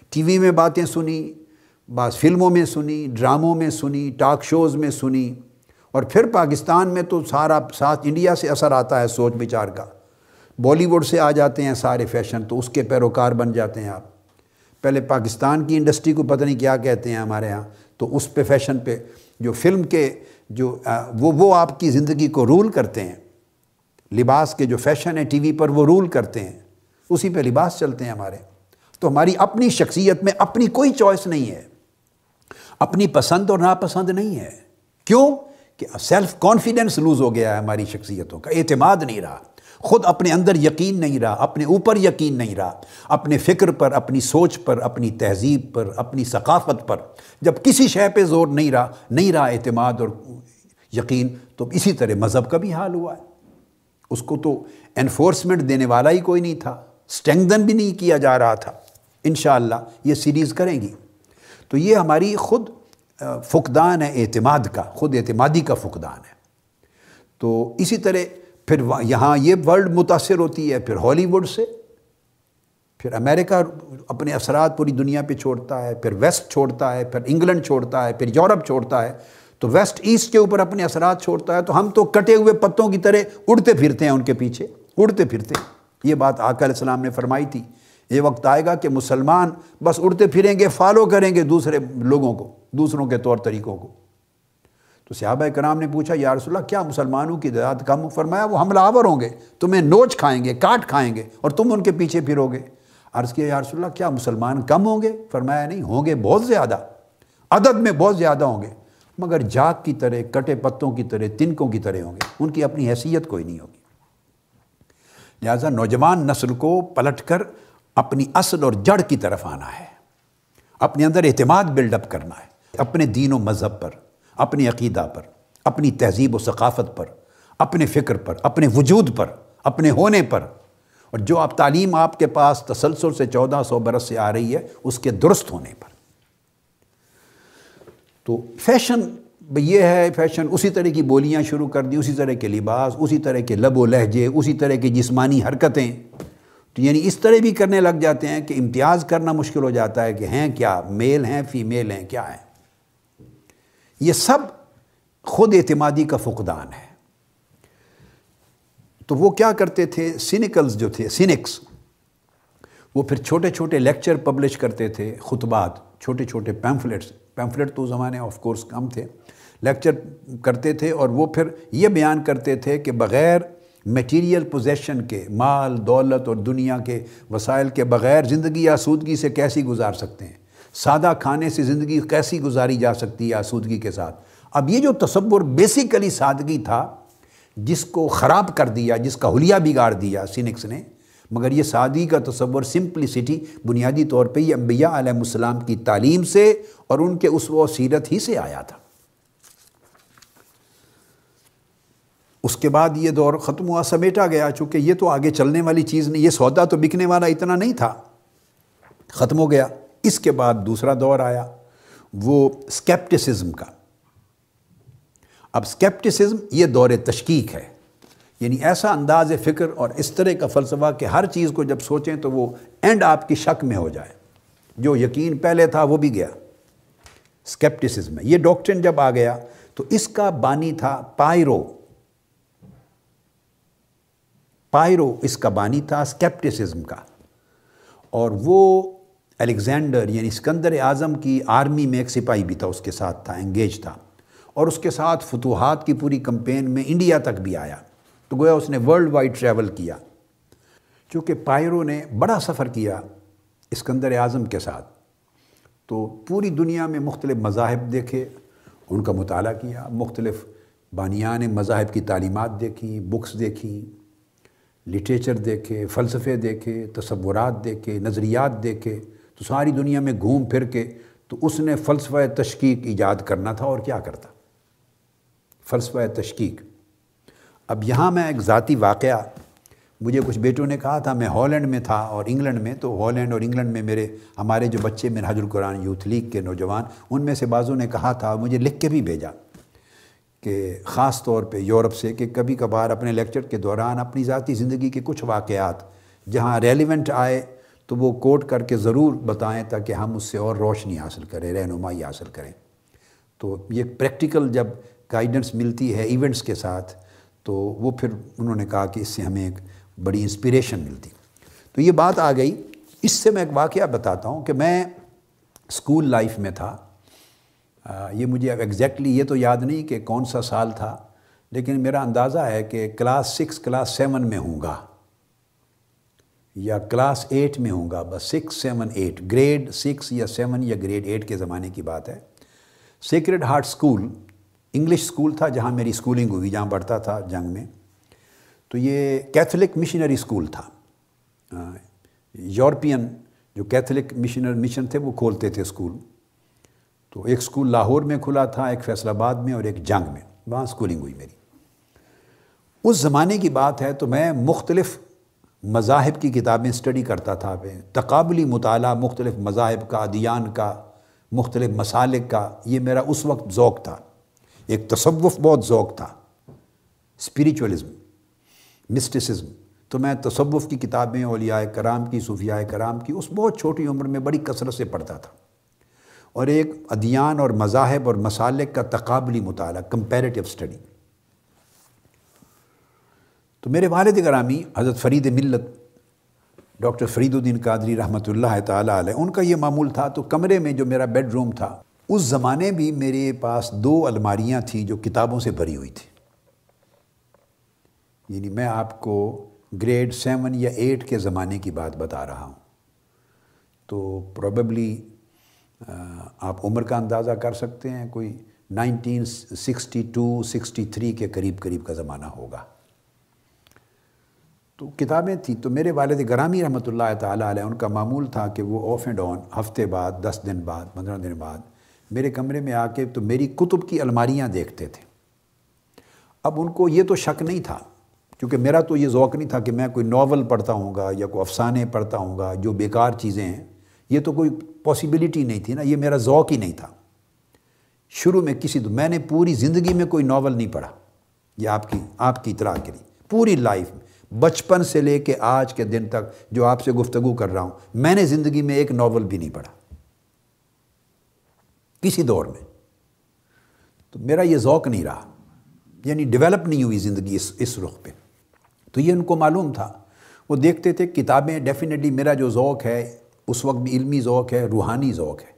ٹی وی میں باتیں سنی، بعض فلموں میں سنی، ڈراموں میں سنی، ٹاک شوز میں سنی۔ اور پھر پاکستان میں تو سارا ساتھ انڈیا سے اثر آتا ہے سوچ بچار کا۔ بالی ووڈ سے آ جاتے ہیں سارے فیشن تو اس کے پیروکار بن جاتے ہیں آپ۔ پہلے پاکستان کی انڈسٹری کو پتہ نہیں کیا کہتے ہیں ہمارے ہاں تو اس پہ فیشن پہ جو فلم کے جو وہ وہ آپ کی زندگی کو رول کرتے ہیں۔ لباس کے جو فیشن ہے، ٹی وی پر وہ رول کرتے ہیں۔ اسی پہ لباس چلتے ہیں ہمارے۔ تو ہماری اپنی شخصیت میں اپنی کوئی چوائس نہیں ہے۔ اپنی پسند اور ناپسند نہیں ہے۔ کیوں؟ کہ سیلف کانفیڈنس لوز ہو گیا ہے ہماری شخصیتوں کا، اعتماد نہیں رہا۔ خود اپنے اندر یقین نہیں رہا، اپنے اوپر یقین نہیں رہا، اپنے فکر پر، اپنی سوچ پر، اپنی تہذیب پر، اپنی ثقافت پر۔ جب کسی شے پہ زور نہیں رہا نہیں رہا اعتماد اور یقین، تو اسی طرح مذہب کا بھی حال ہوا ہے۔ اس کو تو انفورسمنٹ دینے والا ہی کوئی نہیں تھا سٹینگدن بھی نہیں کیا جا رہا تھا۔ انشاءاللہ یہ سیریز کریں گی۔ تو یہ ہماری خود فقدان ہے اعتماد کا، خود اعتمادی کا فقدان ہے۔ تو اسی طرح پھر یہاں یہ ورلڈ متاثر ہوتی ہے پھر ہالی ووڈ سے، پھر امریکہ اپنے اثرات پوری دنیا پہ چھوڑتا ہے، پھر ویسٹ چھوڑتا ہے، پھر انگلینڈ چھوڑتا ہے، پھر یورپ چھوڑتا ہے، تو ویسٹ ایسٹ کے اوپر اپنے اثرات چھوڑتا ہے، تو ہم تو کٹے ہوئے پتوں کی طرح اڑتے پھرتے ہیں ان کے پیچھے، اڑتے پھرتے ہیں۔ یہ بات آقا علیہ السلام نے فرمائی تھی۔ یہ وقت آئے گا کہ مسلمان بس اڑتے پھریں گے، فالو کریں گے دوسرے لوگوں کو، دوسروں کے طور طریقوں کو۔ تو صحابہ کرام نے پوچھا، یا رسول اللہ، کیا مسلمانوں کی تعداد کم؟ فرمایا، وہ حملہ آور ہوں گے، تمہیں نوچ کھائیں گے، کاٹ کھائیں گے اور تم ان کے پیچھے پھرو گے۔ عرض کیا، یا رسول اللہ، کیا مسلمان کم ہوں گے؟ فرمایا، نہیں، ہوں گے بہت زیادہ، عدد میں بہت زیادہ ہوں گے، مگر جاگ کی طرح، کٹے پتوں کی طرح، تنکوں کی طرح ہوں گے۔ ان کی اپنی حیثیت کوئی نہیں ہوگی۔ لہٰذا نوجوان نسل کو پلٹ کر اپنی اصل اور جڑ کی طرف آنا ہے۔ اپنے اندر اعتماد بلڈ اپ کرنا ہے، اپنے دین و مذہب پر۔ اپنی عقیدہ پر، اپنی تہذیب و ثقافت پر، اپنے فکر پر، اپنے وجود پر، اپنے ہونے پر۔ اور جو آپ تعلیم آپ کے پاس تسلسل سے چودہ سو برس سے آ رہی ہے، اس کے درست ہونے پر۔ تو فیشن یہ ہے، فیشن اسی طرح کی بولیاں شروع کر دی، اسی طرح کے لباس، اسی طرح کے لب و لہجے، اسی طرح کی جسمانی حرکتیں۔ تو یعنی اس طرح بھی کرنے لگ جاتے ہیں کہ امتیاز کرنا مشکل ہو جاتا ہے کہ ہیں کیا، میل ہیں، فیمیل ہیں، کیا ہیں؟ یہ سب خود اعتمادی کا فقدان ہے۔ تو وہ کیا کرتے تھے؟ سینیکلز جو تھے، سینکس، وہ پھر چھوٹے چھوٹے لیکچر پبلش کرتے تھے، خطبات، چھوٹے چھوٹے پیمفلیٹس پیمفلیٹ تو زمانے آف کورس کم تھے۔ لیکچر کرتے تھے اور وہ پھر یہ بیان کرتے تھے کہ بغیر میٹیریل پوزیشن کے، مال، دولت اور دنیا کے وسائل کے بغیر زندگی آسودگی سے کیسی گزار سکتے ہیں؟ سادہ کھانے سے زندگی کیسی گزاری جا سکتی ہے آسودگی کے ساتھ؟ اب یہ جو تصور بیسیکلی سادگی تھا، جس کو خراب کر دیا، جس کا حلیہ بگاڑ دیا سینکس نے، مگر یہ سادگی کا تصور سمپلسٹی بنیادی طور پہ یہ انبیاء علیہ السلام کی تعلیم سے اور ان کے اس و سیرت ہی سے آیا تھا۔ اس کے بعد یہ دور ختم ہوا، سمیٹا گیا، چونکہ یہ تو آگے چلنے والی چیز نہیں، یہ سودا تو بکنے والا اتنا نہیں تھا۔ ختم ہو گیا۔ اس کے بعد دوسرا دور آیا، وہ سکیپٹسزم کا۔ اب سکیپٹسزم یہ دور تشکیق ہے۔ یعنی ایسا انداز فکر اور اس طرح کا فلسفہ کہ ہر چیز کو جب سوچیں تو وہ اینڈ آپ کی شک میں ہو جائے۔ جو یقین پہلے تھا وہ بھی گیا۔ سکیپٹسزم میں یہ ڈاکٹرن جب آ گیا تو اس کا بانی تھا پائرو پائرو اس کا بانی تھا سکیپٹسزم کا۔ اور وہ الیگزینڈر یعنی سکندر اعظم کی آرمی میں ایک سپاہی بھی تھا، اس کے ساتھ تھا، انگیج تھا۔ اور اس کے ساتھ فتوحات کی پوری کمپین میں انڈیا تک بھی آیا۔ تو گویا اس نے ورلڈ وائڈ ٹریول کیا۔ چونکہ پائرو نے بڑا سفر کیا اسکندر اعظم کے ساتھ، تو پوری دنیا میں مختلف مذاہب دیکھے، ان کا مطالعہ کیا۔ مختلف بانیان مذاہب کی تعلیمات دیکھی بکس دیکھی لٹریچر دیکھے، فلسفے دیکھے، تصورات دیکھے، نظریات دیکھے۔ تو ساری دنیا میں گھوم پھر کے تو اس نے فلسفہ تشکیق ایجاد کرنا تھا اور کیا کرتا؟ فلسفہ تشکیق۔ اب یہاں میں ایک ذاتی واقعہ، مجھے کچھ بیٹوں نے کہا تھا، میں ہالینڈ میں تھا اور انگلینڈ میں، تو ہالینڈ اور انگلینڈ میں میرے، ہمارے جو بچے میرے القرآن یوتھ لیگ کے نوجوان، ان میں سے بعضوں نے کہا تھا، مجھے لکھ کے بھی بھیجا کہ خاص طور پہ یورپ سے کہ کبھی کبھار اپنے لیکچر کے دوران اپنی ذاتی زندگی کے کچھ واقعات جہاں ریلیونٹ آئے تو وہ کوٹ کر کے ضرور بتائیں تاکہ ہم اس سے اور روشنی حاصل کریں، رہنمائی حاصل کریں۔ تو یہ پریکٹیکل جب گائیڈنس ملتی ہے ایونٹس کے ساتھ، تو وہ پھر انہوں نے کہا کہ اس سے ہمیں ایک بڑی انسپریشن ملتی۔ تو یہ بات آ گئی۔ اس سے میں ایک واقعہ بتاتا ہوں کہ میں اسکول لائف میں تھا۔ یہ مجھے اب ایگزیکٹلی یہ تو یاد نہیں کہ کون سا سال تھا، لیکن میرا اندازہ ہے کہ کلاس سکس کلاس سیون میں ہوں گا۔ یا کلاس ایٹ میں ہوں گا، بس six seven eight grade six یا سیون یا گریڈ ایٹ کے زمانے کی بات ہے۔ Sacred heart school English school تھا جہاں میری اسکولنگ ہوئی، جہاں پڑھتا تھا جنگ میں۔ تو یہ کیتھولک مشنری اسکول تھا۔ یورپین جو کیتھولک مشنر مشن تھے، وہ کھولتے تھے اسکول تو ایک اسکول لاہور میں کھلا تھا، ایک فیصل آباد میں اور ایک جنگ میں۔ وہاں اسکولنگ ہوئی میری۔ اس زمانے کی بات ہے تو میں مختلف مذاہب کی کتابیں اسٹڈی کرتا تھا میں۔ تقابلی مطالعہ مختلف مذاہب کا ادیان کا، مختلف مسالک کا، یہ میرا اس وقت ذوق تھا۔ ایک تصوف بہت ذوق تھا۔ اسپریچولزم مسٹسزم تو میں تصوف کی کتابیں اولیاء کرام کی، صوفیاء کرام کی، اس بہت چھوٹی عمر میں بڑی کثرت سے پڑھتا تھا۔ اور ایک ادیان اور مذاہب اور مسالک کا تقابلی مطالعہ کمپیریٹیو اسٹڈی تو میرے والد گرامی حضرت فرید ملت، ڈاکٹر فرید الدین قادری رحمۃ اللہ تعالیٰ علیہ، ان کا یہ معمول تھا تو کمرے میں جو میرا بیڈ روم تھا، اس زمانے بھی میرے پاس دو الماریاں تھیں جو کتابوں سے بھری ہوئی تھی یعنی میں آپ کو گریڈ سیون یا ایٹ کے زمانے کی بات بتا رہا ہوں۔ تو پروبیبلی آپ عمر کا اندازہ کر سکتے ہیں، کوئی nineteen sixty two, sixty three کے قریب قریب کا زمانہ ہوگا۔ تو کتابیں تھیں تو میرے والد گرامی رحمۃ اللہ تعالیٰ علیہ، ان کا معمول تھا کہ وہ آف اینڈ آن ہفتے بعد، دس دن بعد، پندرہ دن بعد، میرے کمرے میں آ کے تو میری کتب کی الماریاں دیکھتے تھے۔ اب ان کو یہ تو شک نہیں تھا، کیونکہ میرا تو یہ ذوق نہیں تھا کہ میں کوئی ناول پڑھتا ہوں گا یا کوئی افسانے پڑھتا ہوں گا، جو بیکار چیزیں ہیں۔ یہ تو کوئی پاسبلٹی نہیں تھی نا، یہ میرا ذوق ہی نہیں تھا۔ شروع میں کسی تو میں نے پوری زندگی میں کوئی ناول نہیں پڑھا، یہ آپ کی آپ کی اطلاع کے لیے، پوری لائف میں۔ بچپن سے لے کے آج کے دن تک جو آپ سے گفتگو کر رہا ہوں، میں نے زندگی میں ایک ناول بھی نہیں پڑھا۔ کسی دور میں۔ تو میرا یہ ذوق نہیں رہا یعنی ڈیولپ نہیں ہوئی زندگی اس اس رخ پہ۔ تو یہ ان کو معلوم تھا۔ وہ دیکھتے تھے کتابیں ڈیفینیٹلی میرا جو ذوق ہے، اس وقت بھی علمی ذوق ہے، روحانی ذوق ہے۔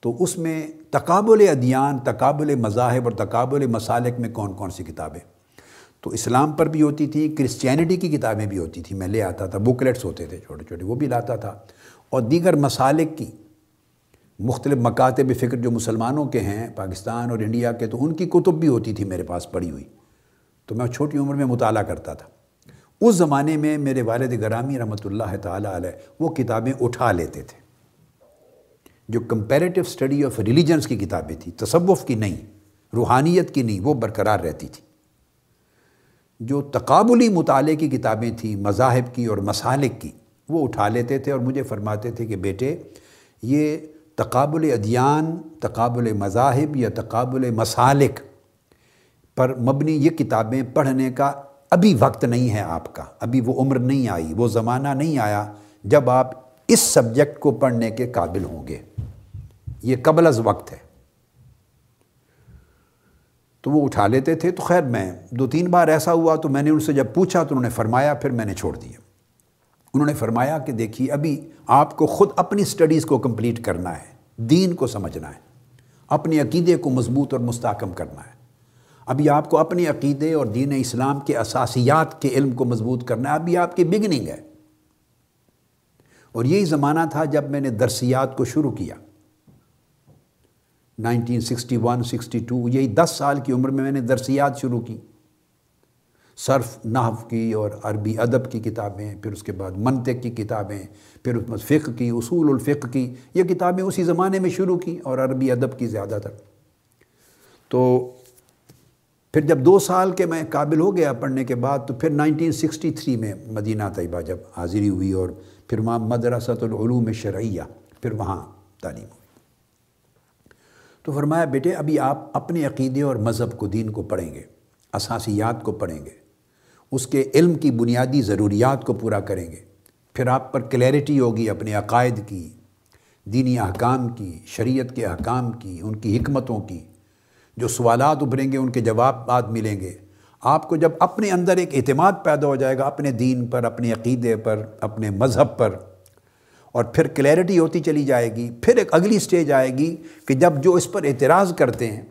تو اس میں تقابل ادیان، تقابل مذاہب اور تقابل مسالک میں کون کون سی کتابیں؟ تو اسلام پر بھی ہوتی تھی کرسچینٹی کی کتابیں بھی ہوتی تھیں میں لے آتا تھا بکلیٹس ہوتے تھے چھوٹے چھوٹے، وہ بھی لاتا تھا۔ اور دیگر مسالک کی مختلف مکاتب فکر جو مسلمانوں کے ہیں، پاکستان اور انڈیا کے، تو ان کی کتب بھی ہوتی تھی میرے پاس پڑھی ہوئی۔ تو میں چھوٹی عمر میں مطالعہ کرتا تھا۔ اس زمانے میں میرے والد گرامی رحمۃ اللہ تعالیٰ علیہ وہ کتابیں اٹھا لیتے تھے۔ جو کمپیریٹیو اسٹڈی آف ریلیجنس کی کتابیں تھیں، تصوف کی نہیں، روحانیت کی نہیں، وہ برقرار رہتی تھی۔ جو تقابلی مطالعے کی کتابیں تھیں، مذاہب کی اور مسالک کی، وہ اٹھا لیتے تھے اور مجھے فرماتے تھے کہ بیٹے، یہ تقابل ادیان، تقابل مذاہب یا تقابل مسالک پر مبنی یہ کتابیں پڑھنے کا ابھی وقت نہیں ہے آپ کا، ابھی وہ عمر نہیں آئی، وہ زمانہ نہیں آیا جب آپ اس سبجیکٹ کو پڑھنے کے قابل ہوں گے۔ یہ قبل از وقت ہے۔ تو وہ اٹھا لیتے تھے تو خیر میں دو تین بار ایسا ہوا تو میں نے ان سے جب پوچھا تو انہوں نے فرمایا، پھر میں نے چھوڑ دیا انہوں نے فرمایا کہ دیکھیے، ابھی آپ کو خود اپنی سٹڈیز کو کمپلیٹ کرنا ہے، دین کو سمجھنا ہے، اپنے عقیدے کو مضبوط اور مستحکم کرنا ہے۔ ابھی آپ کو اپنے عقیدے اور دین اسلام کے اساسیات کے علم کو مضبوط کرنا ہے، ابھی آپ کی بگننگ ہے۔ اور یہی زمانہ تھا جب میں نے درسیات کو شروع کیا۔ Nineteen sixty one, sixty two, یہی دس سال کی عمر میں میں نے درسیات شروع کی۔ صرف نحو کی اور عربی ادب کی کتابیں، پھر اس کے بعد منطق کی کتابیں، پھر اس میں فقہ کی، اصول الفقہ کی، یہ کتابیں اسی زمانے میں شروع کی اور عربی ادب کی زیادہ تر۔ تو پھر جب دو سال کے میں قابل ہو گیا پڑھنے کے بعد، تو پھر نائنٹین سکسٹی تھری میں مدینہ طیبہ جب حاضری ہوئی اور پھر وہاں مدرسۃ العلوم شرعیہ، پھر وہاں تعلیم ہوئی۔ تو فرمایا، بیٹے، ابھی آپ اپنے عقیدے اور مذہب کو دین کو پڑھیں گے، اساسیات کو پڑھیں گے، اس کے علم کی بنیادی ضروریات کو پورا کریں گے، پھر آپ پر کلیئرٹی ہوگی اپنے عقائد کی، دینی احکام کی، شریعت کے احکام کی، ان کی حکمتوں کی، جو سوالات ابھریں گے، ان کے جواب بعد ملیں گے۔ آپ کو جب اپنے اندر ایک اعتماد پیدا ہو جائے گا، اپنے دین پر، اپنے عقیدے پر، اپنے مذہب پر اور پھر کلیئرٹی ہوتی چلی جائے گی، پھر ایک اگلی سٹیج آئے گی کہ جب جو اس پر اعتراض کرتے ہیں،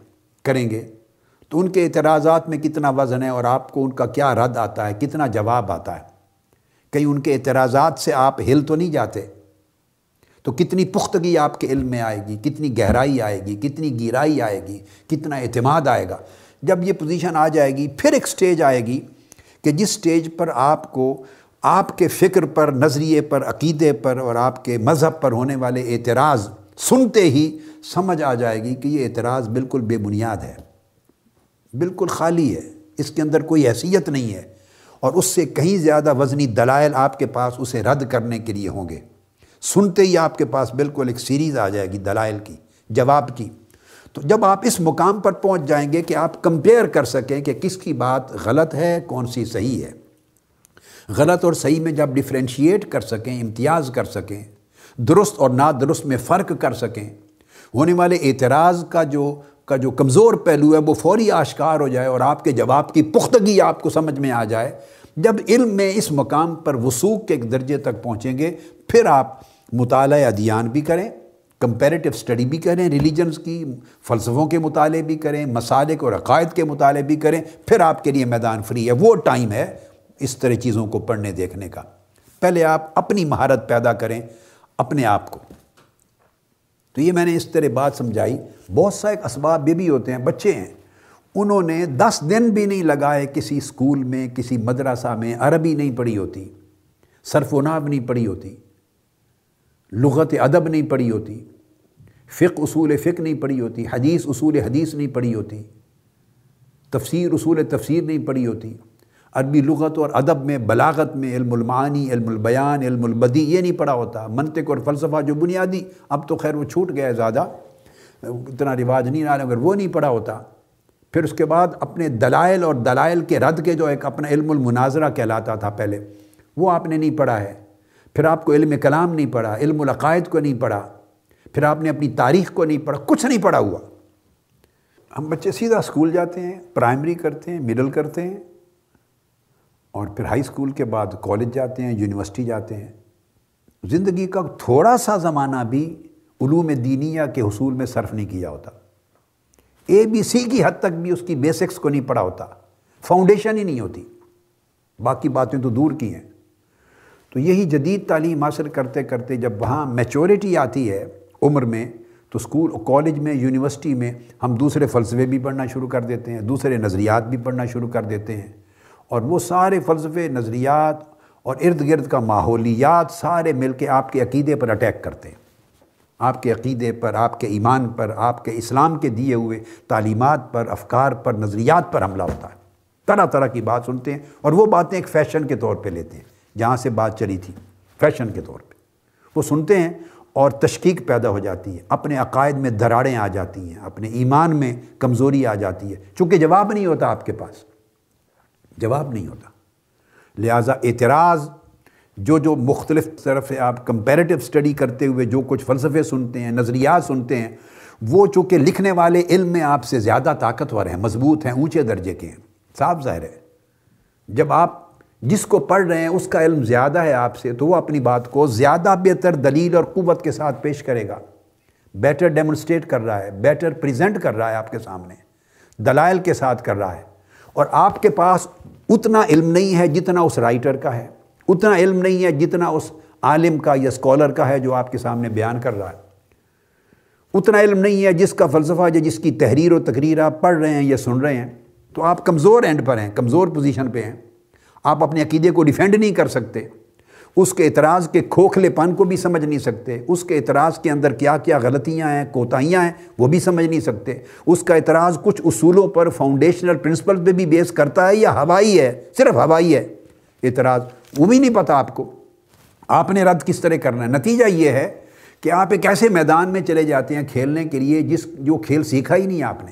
کریں گے، تو ان کے اعتراضات میں کتنا وزن ہے اور آپ کو ان کا کیا رد آتا ہے، کتنا جواب آتا ہے۔ کہیں ان کے اعتراضات سے آپ ہل تو نہیں جاتے؟ تو کتنی پختگی آپ کے علم میں آئے گی، کتنی گہرائی آئے گی، کتنی گیرائی آئے گی، کتنا اعتماد آئے گا۔ جب یہ پوزیشن آ جائے گی، پھر ایک سٹیج آئے گی کہ جس سٹیج پر آپ کو آپ کے فکر پر، نظریے پر، عقیدے پر اور آپ کے مذہب پر ہونے والے اعتراض سنتے ہی سمجھ آ جائے گی کہ یہ اعتراض بالکل بے بنیاد ہے، بالکل خالی ہے، اس کے اندر کوئی حیثیت نہیں ہے اور اس سے کہیں زیادہ وزنی دلائل آپ کے پاس اسے رد کرنے کے لیے ہوں گے۔ سنتے ہی آپ کے پاس بالکل ایک سیریز آ جائے گی دلائل کی، جواب کی۔ تو جب آپ اس مقام پر پہنچ جائیں گے کہ آپ کمپیئر کر سکیں کہ کس کی بات غلط ہے، کون سی صحیح ہے۔ غلط اور صحیح میں جب ڈفرینشیٹ کر سکیں، امتیاز کر سکیں، درست اور نادرست میں فرق کر سکیں، ہونے والے اعتراض کا جو کا جو کمزور پہلو ہے، وہ فوری آشکار ہو جائے اور آپ کے جواب کی پختگی آپ کو سمجھ میں آ جائے۔ جب علم میں اس مقام پر وسوخ کے ایک درجے تک پہنچیں گے، پھر آپ مطالعہ ادیان بھی کریں کمپیریٹیو اسٹڈی بھی کریں ریلیجنس کی، فلسفوں کے مطالعے بھی کریں، مسالک اور عقائد کے مطالعے بھی کریں، پھر آپ کے لیے میدان فری ہے۔ وہ ٹائم ہے اس طرح چیزوں کو پڑھنے، دیکھنے کا۔ پہلے آپ اپنی مہارت پیدا کریں اپنے آپ کو۔ تو یہ میں نے اس طرح بات سمجھائی۔ بہت سا ایک اسباب یہ بھی ہوتے ہیں، بچے ہیں۔ انہوں نے دس دن بھی نہیں لگائے کسی اسکول میں، کسی مدرسہ میں، عربی نہیں پڑھی ہوتی، صرف و ناب نہیں پڑھی ہوتی، لغت ادب نہیں پڑھی ہوتی، فقہ، اصول فقہ نہیں پڑھی ہوتی، حدیث، اصول حدیث نہیں پڑھی ہوتی، تفسیر، اصول تفسیر نہیں پڑھی ہوتی۔ عربی لغت اور ادب میں، بلاغت میں، علم المعانی، علم البیان، علم البدی یہ نہیں پڑھا ہوتا۔ منطق اور فلسفہ جو بنیادی، اب تو خیر وہ چھوٹ گیا ہے زیادہ، اتنا رواج نہیں رہا اگر وہ نہیں پڑھا ہوتا۔ پھر اس کے بعد اپنے دلائل اور دلائل کے رد کے جو ایک اپنا علم المناظرہ کہلاتا تھا پہلے، وہ آپ نے نہیں پڑھا ہے۔ پھر آپ کو علم کلام نہیں پڑھا، علم العقائد کو نہیں پڑھا۔ پھر آپ نے اپنی تاریخ کو نہیں پڑھا، کچھ نہیں پڑھا ہوا۔ ہم بچے سیدھا اسکول جاتے ہیں، پرائمری کرتے ہیں، مڈل کرتے ہیں۔ اور پھر ہائی اسکول کے بعد کالج جاتے ہیں، یونیورسٹی جاتے ہیں۔ زندگی کا تھوڑا سا زمانہ بھی علوم دینیا کے حصول میں صرف نہیں کیا ہوتا۔ اے بی سی کی حد تک بھی اس کی بیسکس کو نہیں پڑھا ہوتا۔ فاؤنڈیشن ہی نہیں ہوتی۔ باقی باتیں تو دور کی ہیں۔ تو یہی جدید تعلیم حاصل کرتے کرتے جب وہاں میچورٹی آتی ہے عمر میں، تو اسکول کالج میں، یونیورسٹی میں ہم دوسرے فلسفے بھی پڑھنا شروع کر دیتے ہیں، دوسرے نظریات بھی پڑھنا شروع کر دیتے ہیں۔ اور وہ سارے فلسفے، نظریات اور ارد گرد کا ماحولیات سارے مل کے آپ کے عقیدے پر اٹیک کرتے ہیں۔ آپ کے عقیدے پر، آپ کے ایمان پر، آپ کے اسلام کے دیے ہوئے تعلیمات پر، افکار پر، نظریات پر حملہ ہوتا ہے۔ طرح طرح کی بات سنتے ہیں اور وہ باتیں ایک فیشن کے طور پہ لیتے ہیں۔ جہاں سے بات چلی تھی فیشن کے طور پہ۔ وہ سنتے ہیں اور تشکیق پیدا ہو جاتی ہے۔ اپنے عقائد میں دراڑیں آ جاتی ہیں، اپنے ایمان میں کمزوری آ جاتی ہے۔ چونکہ جواب نہیں ہوتا آپ کے پاس۔ جواب نہیں ہوتا۔ لہٰذا اعتراض، جو جو مختلف طرف آپ کمپیریٹیو اسٹڈی کرتے ہوئے جو کچھ فلسفے سنتے ہیں، نظریات سنتے ہیں، وہ چونکہ لکھنے والے علم میں آپ سے زیادہ طاقتور ہیں، مضبوط ہیں، اونچے درجے کے ہیں۔ صاف ظاہر ہے۔ جب آپ جس کو پڑھ رہے ہیں، اس کا علم زیادہ ہے آپ سے، تو وہ اپنی بات کو زیادہ بہتر دلیل اور قوت کے ساتھ پیش کرے گا۔ بیٹر ڈیمونسٹریٹ کر رہا ہے بیٹر پریزنٹ کر رہا ہے آپ کے سامنے۔ دلائل کے ساتھ کر رہا ہے۔ اور آپ کے پاس اتنا علم نہیں ہے جتنا اس رائٹر کا ہے، اتنا علم نہیں ہے جتنا اس عالم کا یا اسکالر کا ہے جو آپ کے سامنے بیان کر رہا ہے۔ اتنا علم نہیں ہے جس کا فلسفہ یا جس کی تحریر و تقریر آپ پڑھ رہے ہیں یا سن رہے ہیں۔ تو آپ کمزور اینڈ پر ہیں، کمزور پوزیشن پہ ہیں۔ آپ اپنے عقیدے کو ڈیفینڈ نہیں کر سکتے۔ اس کے اعتراض کے کھوکھلے پن کو بھی سمجھ نہیں سکتے۔ اس کے اعتراض کے اندر کیا کیا غلطیاں ہیں، کوتاہیاں ہیں، وہ بھی سمجھ نہیں سکتے۔ اس کا اعتراض کچھ اصولوں پر فاؤنڈیشنل پرنسپل پہ بھی بیس کرتا ہے یا ہوائی ہے؟ صرف ہوائی ہے۔ اعتراض، وہ بھی نہیں پتہ آپ کو۔ آپ نے رد کس طرح کرنا ہے؟ نتیجہ یہ ہے کہ آپ ایک ایسے میدان میں چلے جاتے ہیں کھیلنے کے لیے جس جو کھیل سیکھا ہی نہیں آپ نے۔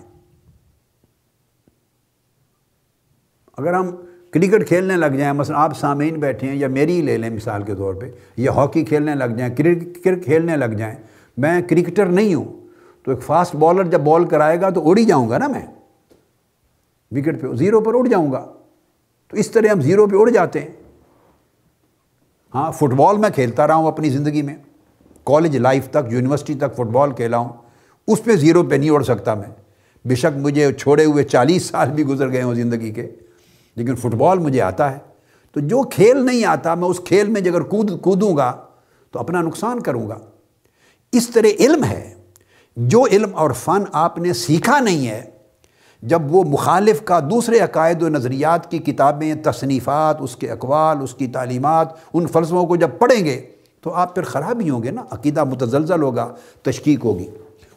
اگر ہم کرکٹ کھیلنے لگ جائیں، مثلا آپ سامعین بیٹھے ہیں یا میری ہی لے لیں مثال کے طور پہ، یا ہاکی کھیلنے لگ جائیں کرکٹ کھیلنے لگ جائیں، میں کرکٹر نہیں ہوں۔ تو ایک فاسٹ بالر جب بال کرائے گا تو اڑ ہی جاؤں گا نا میں۔ وکٹ پہ زیرو پر اڑ جاؤں گا۔ تو اس طرح ہم زیرو پہ اڑ جاتے ہیں۔ ہاں فٹ بال میں کھیلتا رہا ہوں اپنی زندگی میں۔ کالج لائف تک، یونیورسٹی تک فٹ بال کھیلا ہوں اس پہ زیرو پہ نہیں اڑ سکتا میں۔ بے شک مجھے چھوڑے ہوئے چالیس سال بھی گزر گئے ہوں زندگی کے۔ لیکن فٹ بال مجھے آتا ہے، تو جو کھیل نہیں آتا، میں اس کھیل میں اگر کود، کودوں گا، تو اپنا نقصان کروں گا۔ اس طرح علم ہے، جو علم اور فن آپ نے سیکھا نہیں ہے، جب وہ مخالف کا دوسرے عقائد و نظریات کی کتابیں، تصنیفات، اس کے اقوال، اس کی تعلیمات، ان فلسفوں کو جب پڑھیں گے، تو آپ پھر خراب ہی ہوں گے نا۔ عقیدہ متزلزل ہوگا تشکیق ہوگی۔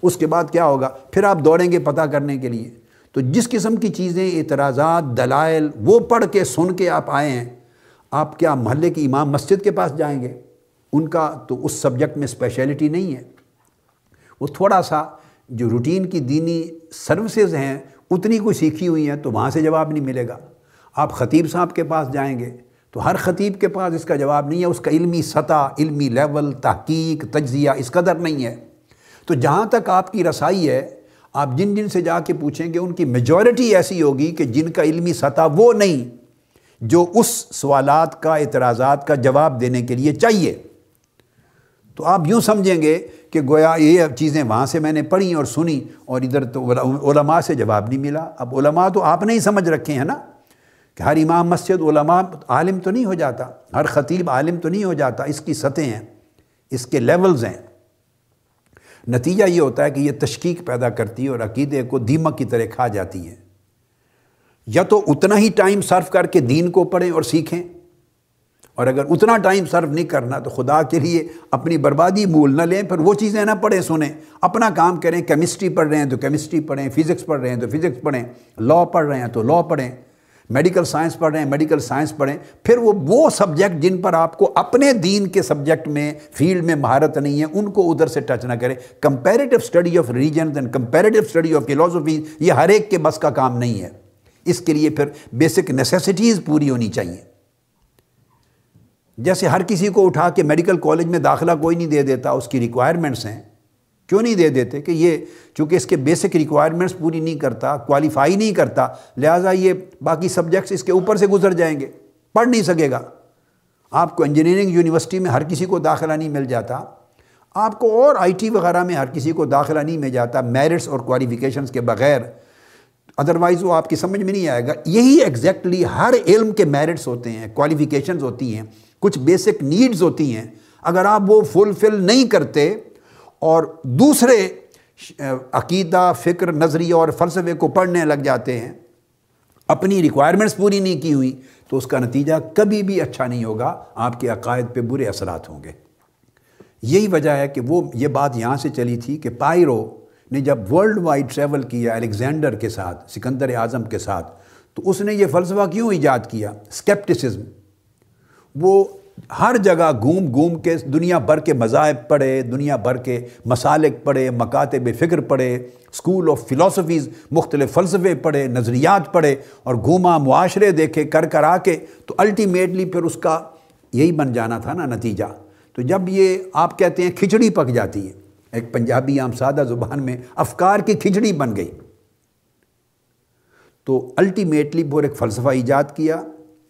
اس کے بعد کیا ہوگا؟ پھر آپ دوڑیں گے پتہ کرنے کے لیے۔ تو جس قسم کی چیزیں، اعتراضات، دلائل، وہ پڑھ کے، سن کے آپ آئے ہیں، آپ کیا محلے کی امام مسجد کے پاس جائیں گے؟ ان کا تو اس سبجیکٹ میں اسپیشلٹی نہیں ہے۔ وہ تھوڑا سا جو روٹین کی دینی سروسز ہیں، اتنی کوئی سیکھی ہوئی ہیں تو وہاں سے جواب نہیں ملے گا۔ آپ خطیب صاحب کے پاس جائیں گے تو ہر خطیب کے پاس اس کا جواب نہیں ہے، اس کا علمی سطح، علمی لیول تحقیق، تجزیہ اس قدر نہیں ہے۔ تو جہاں تک آپ کی رسائی ہے آپ جن جن سے جا کے پوچھیں گے، ان کی میجورٹی ایسی ہوگی کہ جن کا علمی سطح وہ نہیں جو اس سوالات کا، اعتراضات کا جواب دینے کے لیے چاہیے۔ تو آپ یوں سمجھیں گے کہ گویا یہ چیزیں وہاں سے میں نے پڑھی اور سنی اور ادھر تو علماء سے جواب نہیں ملا۔ اب علماء تو آپ نے ہی سمجھ رکھے ہیں نا کہ ہر امام مسجد علماء عالم تو نہیں ہو جاتا، ہر خطیب عالم تو نہیں ہو جاتا۔ اس کی سطح ہیں، اس کے لیولز ہیں۔ نتیجہ یہ ہوتا ہے کہ یہ تشکیق پیدا کرتی ہے اور عقیدے کو دیمک کی طرح کھا جاتی ہے یا تو اتنا ہی ٹائم صرف کر کے دین کو پڑھیں اور سیکھیں۔ اور اگر اتنا ٹائم صرف نہیں کرنا تو خدا کے لیے اپنی بربادی مول نہ لیں، پھر وہ چیزیں نہ پڑھیں سنیں۔ اپنا کام کریں کیمسٹری پڑھ رہے ہیں تو کیمسٹری پڑھیں فزکس پڑھ رہے ہیں تو فزکس پڑھیں۔ لاء پڑھ رہے ہیں تو لاء پڑھیں۔ میڈیکل سائنس پڑھ رہے ہیں میڈیکل سائنس پڑھیں پھر وہ وہ سبجیکٹ جن پر آپ کو اپنے دین کے سبجیکٹ میں فیلڈ میں مہارت نہیں ہے ان کو ادھر سے ٹچ نہ کریں comparative study of religions and comparative study of philosophy یہ ہر ایک کے بس کا کام نہیں ہے اس کے لیے پھر بیسک نیسیسٹیز پوری ہونی چاہیے جیسے ہر کسی کو اٹھا کے میڈیکل کالج میں داخلہ کوئی نہیں دے دیتا اس کی ریکوائرمنٹس ہیں کیوں نہیں دے دیتے کہ یہ چونکہ اس کے بیسک ریکوائرمنٹس پوری نہیں کرتا کوالیفائی نہیں کرتا، لہٰذا یہ باقی سبجیکٹس اس کے اوپر سے گزر جائیں گے، پڑھ نہیں سکے گا۔ آپ کو انجینئرنگ یونیورسٹی میں ہر کسی کو داخلہ نہیں مل جاتا۔ آپ کو اور آئی ٹی وغیرہ میں ہر کسی کو داخلہ نہیں مل جاتا میرٹس اور کوالیفیکیشنس کے بغیر۔ ادروائز وہ آپ کی سمجھ میں نہیں آئے گا۔ یہی ایگزیکٹلی ہر علم کے میرٹس ہوتے ہیں کوالیفیکیشنز ہوتی ہیں، کچھ بیسک نیڈز ہوتی ہیں۔ اگر آپ وہ فلفل نہیں کرتے اور دوسرے عقیدہ، فکر، نظریہ اور فلسفے کو پڑھنے لگ جاتے ہیں۔ اپنی ریکوائرمنٹس پوری نہیں کی ہوئی تو اس کا نتیجہ کبھی بھی اچھا نہیں ہوگا، آپ کے عقائد پہ برے اثرات ہوں گے۔ یہی وجہ ہے کہ وہ، یہ بات یہاں سے چلی تھی کہ پائرو نے جب ورلڈ وائڈ ٹریول کیا الیگزینڈر کے ساتھ، سکندر اعظم کے ساتھ، تو اس نے یہ فلسفہ کیوں ایجاد کیا؟ اسکیپٹسزم وہ ہر جگہ گھوم گھوم کے دنیا بھر کے مذاہب پڑھے، دنیا بھر کے مسالک پڑھے، مکاتب فکر پڑھے اسکول آف فلاسفیز مختلف فلسفے پڑھے، نظریات پڑھے اور گھوما معاشرے دیکھے، کر کر آ کے تو الٹیمیٹلی پھر اس کا یہی بن جانا تھا نا نتیجہ۔ تو جب یہ آپ کہتے ہیں کھچڑی پک جاتی ہے، ایک پنجابی عام سادہ زبان میں افکار کی کھچڑی بن گئی۔ تو الٹیمیٹلی وہ ایک فلسفہ ایجاد کیا۔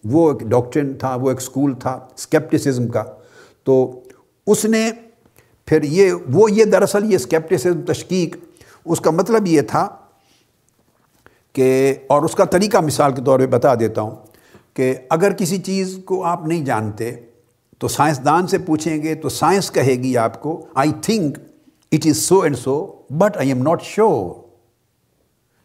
وہ ایک ڈاکٹرن تھا، وہ ایک اسکول تھا اسکیپٹسزم کا۔ تو اس نے پھر یہ، وہ یہ دراصل یہ اسکیپٹسزم تشکیق، اس کا مطلب یہ تھا کہ، اور اس کا طریقہ مثال کے طور پہ بتا دیتا ہوں کہ اگر کسی چیز کو آپ نہیں جانتے، تو سائنسدان سے پوچھیں گے، تو سائنس کہے گی آپ کو I think it is so and so but I am not sure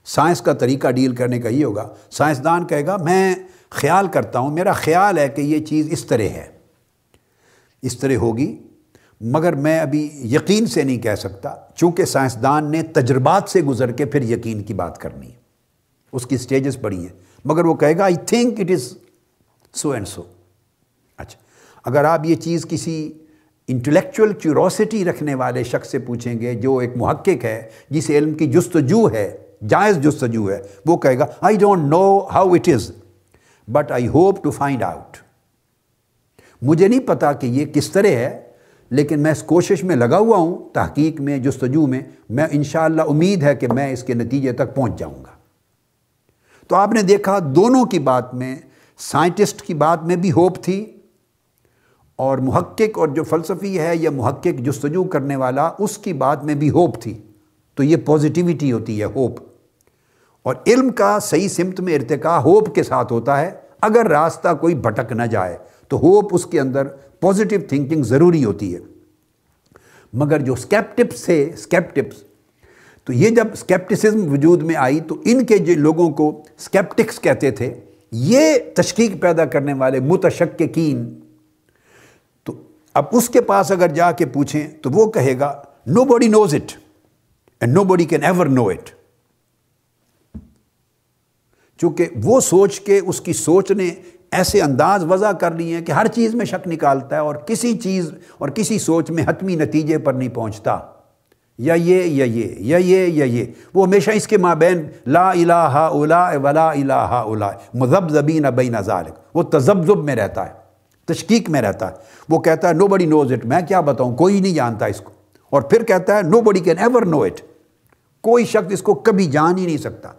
science کا طریقہ ڈیل کرنے کا ہی ہوگا۔ سائنسدان کہے گا، میں خیال کرتا ہوں، میرا خیال ہے کہ یہ چیز اس طرح ہے۔ اس طرح ہوگی، مگر میں ابھی یقین سے نہیں کہہ سکتا، چونکہ سائنسدان نے تجربات سے گزر کے پھر یقین کی بات کرنی ہے۔ اس کی سٹیجز پڑی ہیں، مگر وہ کہے گا I think it is so and so اچھا اگر آپ یہ چیز کسی انٹلیکچوئل کیوروسٹی رکھنے والے شخص سے پوچھیں گے، جو ایک محقق ہے جس علم کی جستجو ہے، جائز جستجو ہے، وہ کہے گا I don't know how it is but I hope to find out مجھے نہیں پتا کہ یہ کس طرح ہے، لیکن میں اس کوشش میں لگا ہوا ہوں، تحقیق میں، جستجو میں میں انشاءاللہ امید ہے کہ میں اس کے نتیجے تک پہنچ جاؤں گا۔ تو آپ نے دیکھا، دونوں کی بات میں سائنٹسٹ کی بات میں بھی ہوپ تھی، اور محقق اور جو فلسفی ہے یا محقق جستجو کرنے والا، اس کی بات میں بھی ہوپ تھی۔ تو یہ پازیٹیوٹی ہوتی ہے ہوپ اور علم کا صحیح سمت میں ارتقاء ہوپ کے ساتھ ہوتا ہے، اگر راستہ کوئی بھٹک نہ جائے، تو ہوپ اس کے اندر پازیٹیو تھنکنگ ضروری ہوتی ہے۔ مگر جو اسکیپٹپس تھے اسکیپٹپس تو یہ جب اسکیپٹسزم وجود میں آئی، تو ان کے جو لوگوں کو اسکیپٹکس کہتے تھے، یہ تشکیق پیدا کرنے والے متشککین، تو اب اس کے پاس اگر جا کے پوچھیں، تو وہ کہے گا nobody knows it and nobody can ever know it چونکہ وہ سوچ کے اس کی سوچ نے ایسے انداز وضع کر لی ہیں کہ ہر چیز میں شک نکالتا ہے اور کسی چیز اور کسی سوچ میں حتمی نتیجے پر نہیں پہنچتا۔ یا یہ یا یہ یا یہ یا یہ۔ وہ ہمیشہ اس کے مابین لا الہ الا ولا الہ الا مذہب زبین بین ذالک۔ وہ تذبذب میں رہتا ہے تشکیق میں رہتا ہے۔ وہ کہتا ہے نو بڑی نوز اٹ میں کیا بتاؤں؟ کوئی نہیں جانتا اس کو۔ اور پھر کہتا ہے نو بڑی کین ایور نو اٹ کوئی شخص اس کو کبھی جان ہی نہیں سکتا۔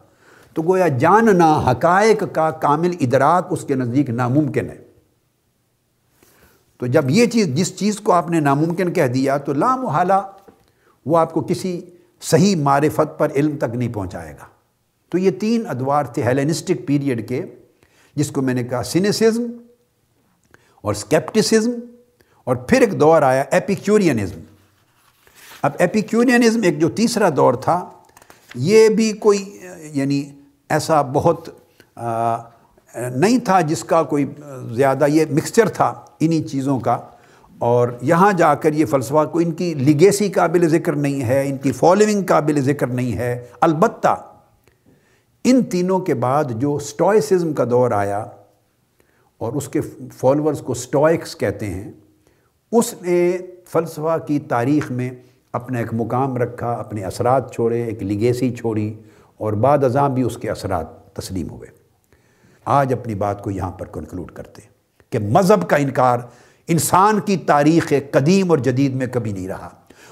تو گویا جاننا حقائق کا کامل ادراک اس کے نزدیک ناممکن ہے۔ تو جب یہ چیز، جس چیز کو آپ نے ناممکن کہہ دیا تو لا محالہ وہ آپ کو کسی صحیح معرفت پر علم تک نہیں پہنچائے گا۔ تو یہ تین ادوار تھے ہیلینسٹک پیریڈ کے، جس کو میں نے کہا سینسزم اور اسکیپٹسزم اور پھر ایک دور آیا ایپیکیورینزم۔ اب ایپیکیورینزم ایک جو تیسرا دور تھا، یہ بھی کوئی یعنی ایسا بہت نہیں تھا جس کا کوئی زیادہ یہ مکسچر تھا انہی چیزوں کا۔ اور یہاں جا کر یہ فلسفہ کو ان کی لیگیسی قابل ذکر نہیں ہے، ان کی فالوئنگ قابل ذکر نہیں ہے۔ البتہ ان تینوں کے بعد جو سٹوئسزم کا دور آیا اور اس کے فالورز کو سٹوئکس کہتے ہیں، اس نے فلسفہ کی تاریخ میں اپنا ایک مقام رکھا، اپنے اثرات چھوڑے، ایک لیگیسی چھوڑی۔ اور بعد ازاں بھی اس کے اثرات تسلیم ہوئے۔ آج اپنی بات کو یہاں پر کنکلوڈ کرتے ہیں کہ مذہب کا انکار انسان کی تاریخ قدیم اور جدید میں کبھی نہیں رہا۔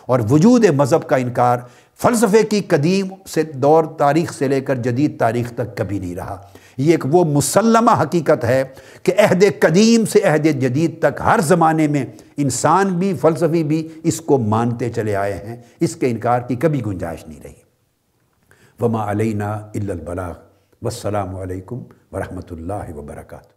اور وجود مذہب کا انکار فلسفے کی قدیم سے دور تاریخ سے لے کر جدید تاریخ تک کبھی نہیں رہا۔ یہ ایک وہ مسلمہ حقیقت ہے کہ عہد قدیم سے عہد جدید تک ہر زمانے میں انسان بھی، فلسفی بھی اس کو مانتے چلے آئے ہیں۔ اس کے انکار کی کبھی گنجائش نہیں رہی۔ وما علینہ الا البلاغ. والسلام علیکم ورحمۃ اللہ وبرکاتہ.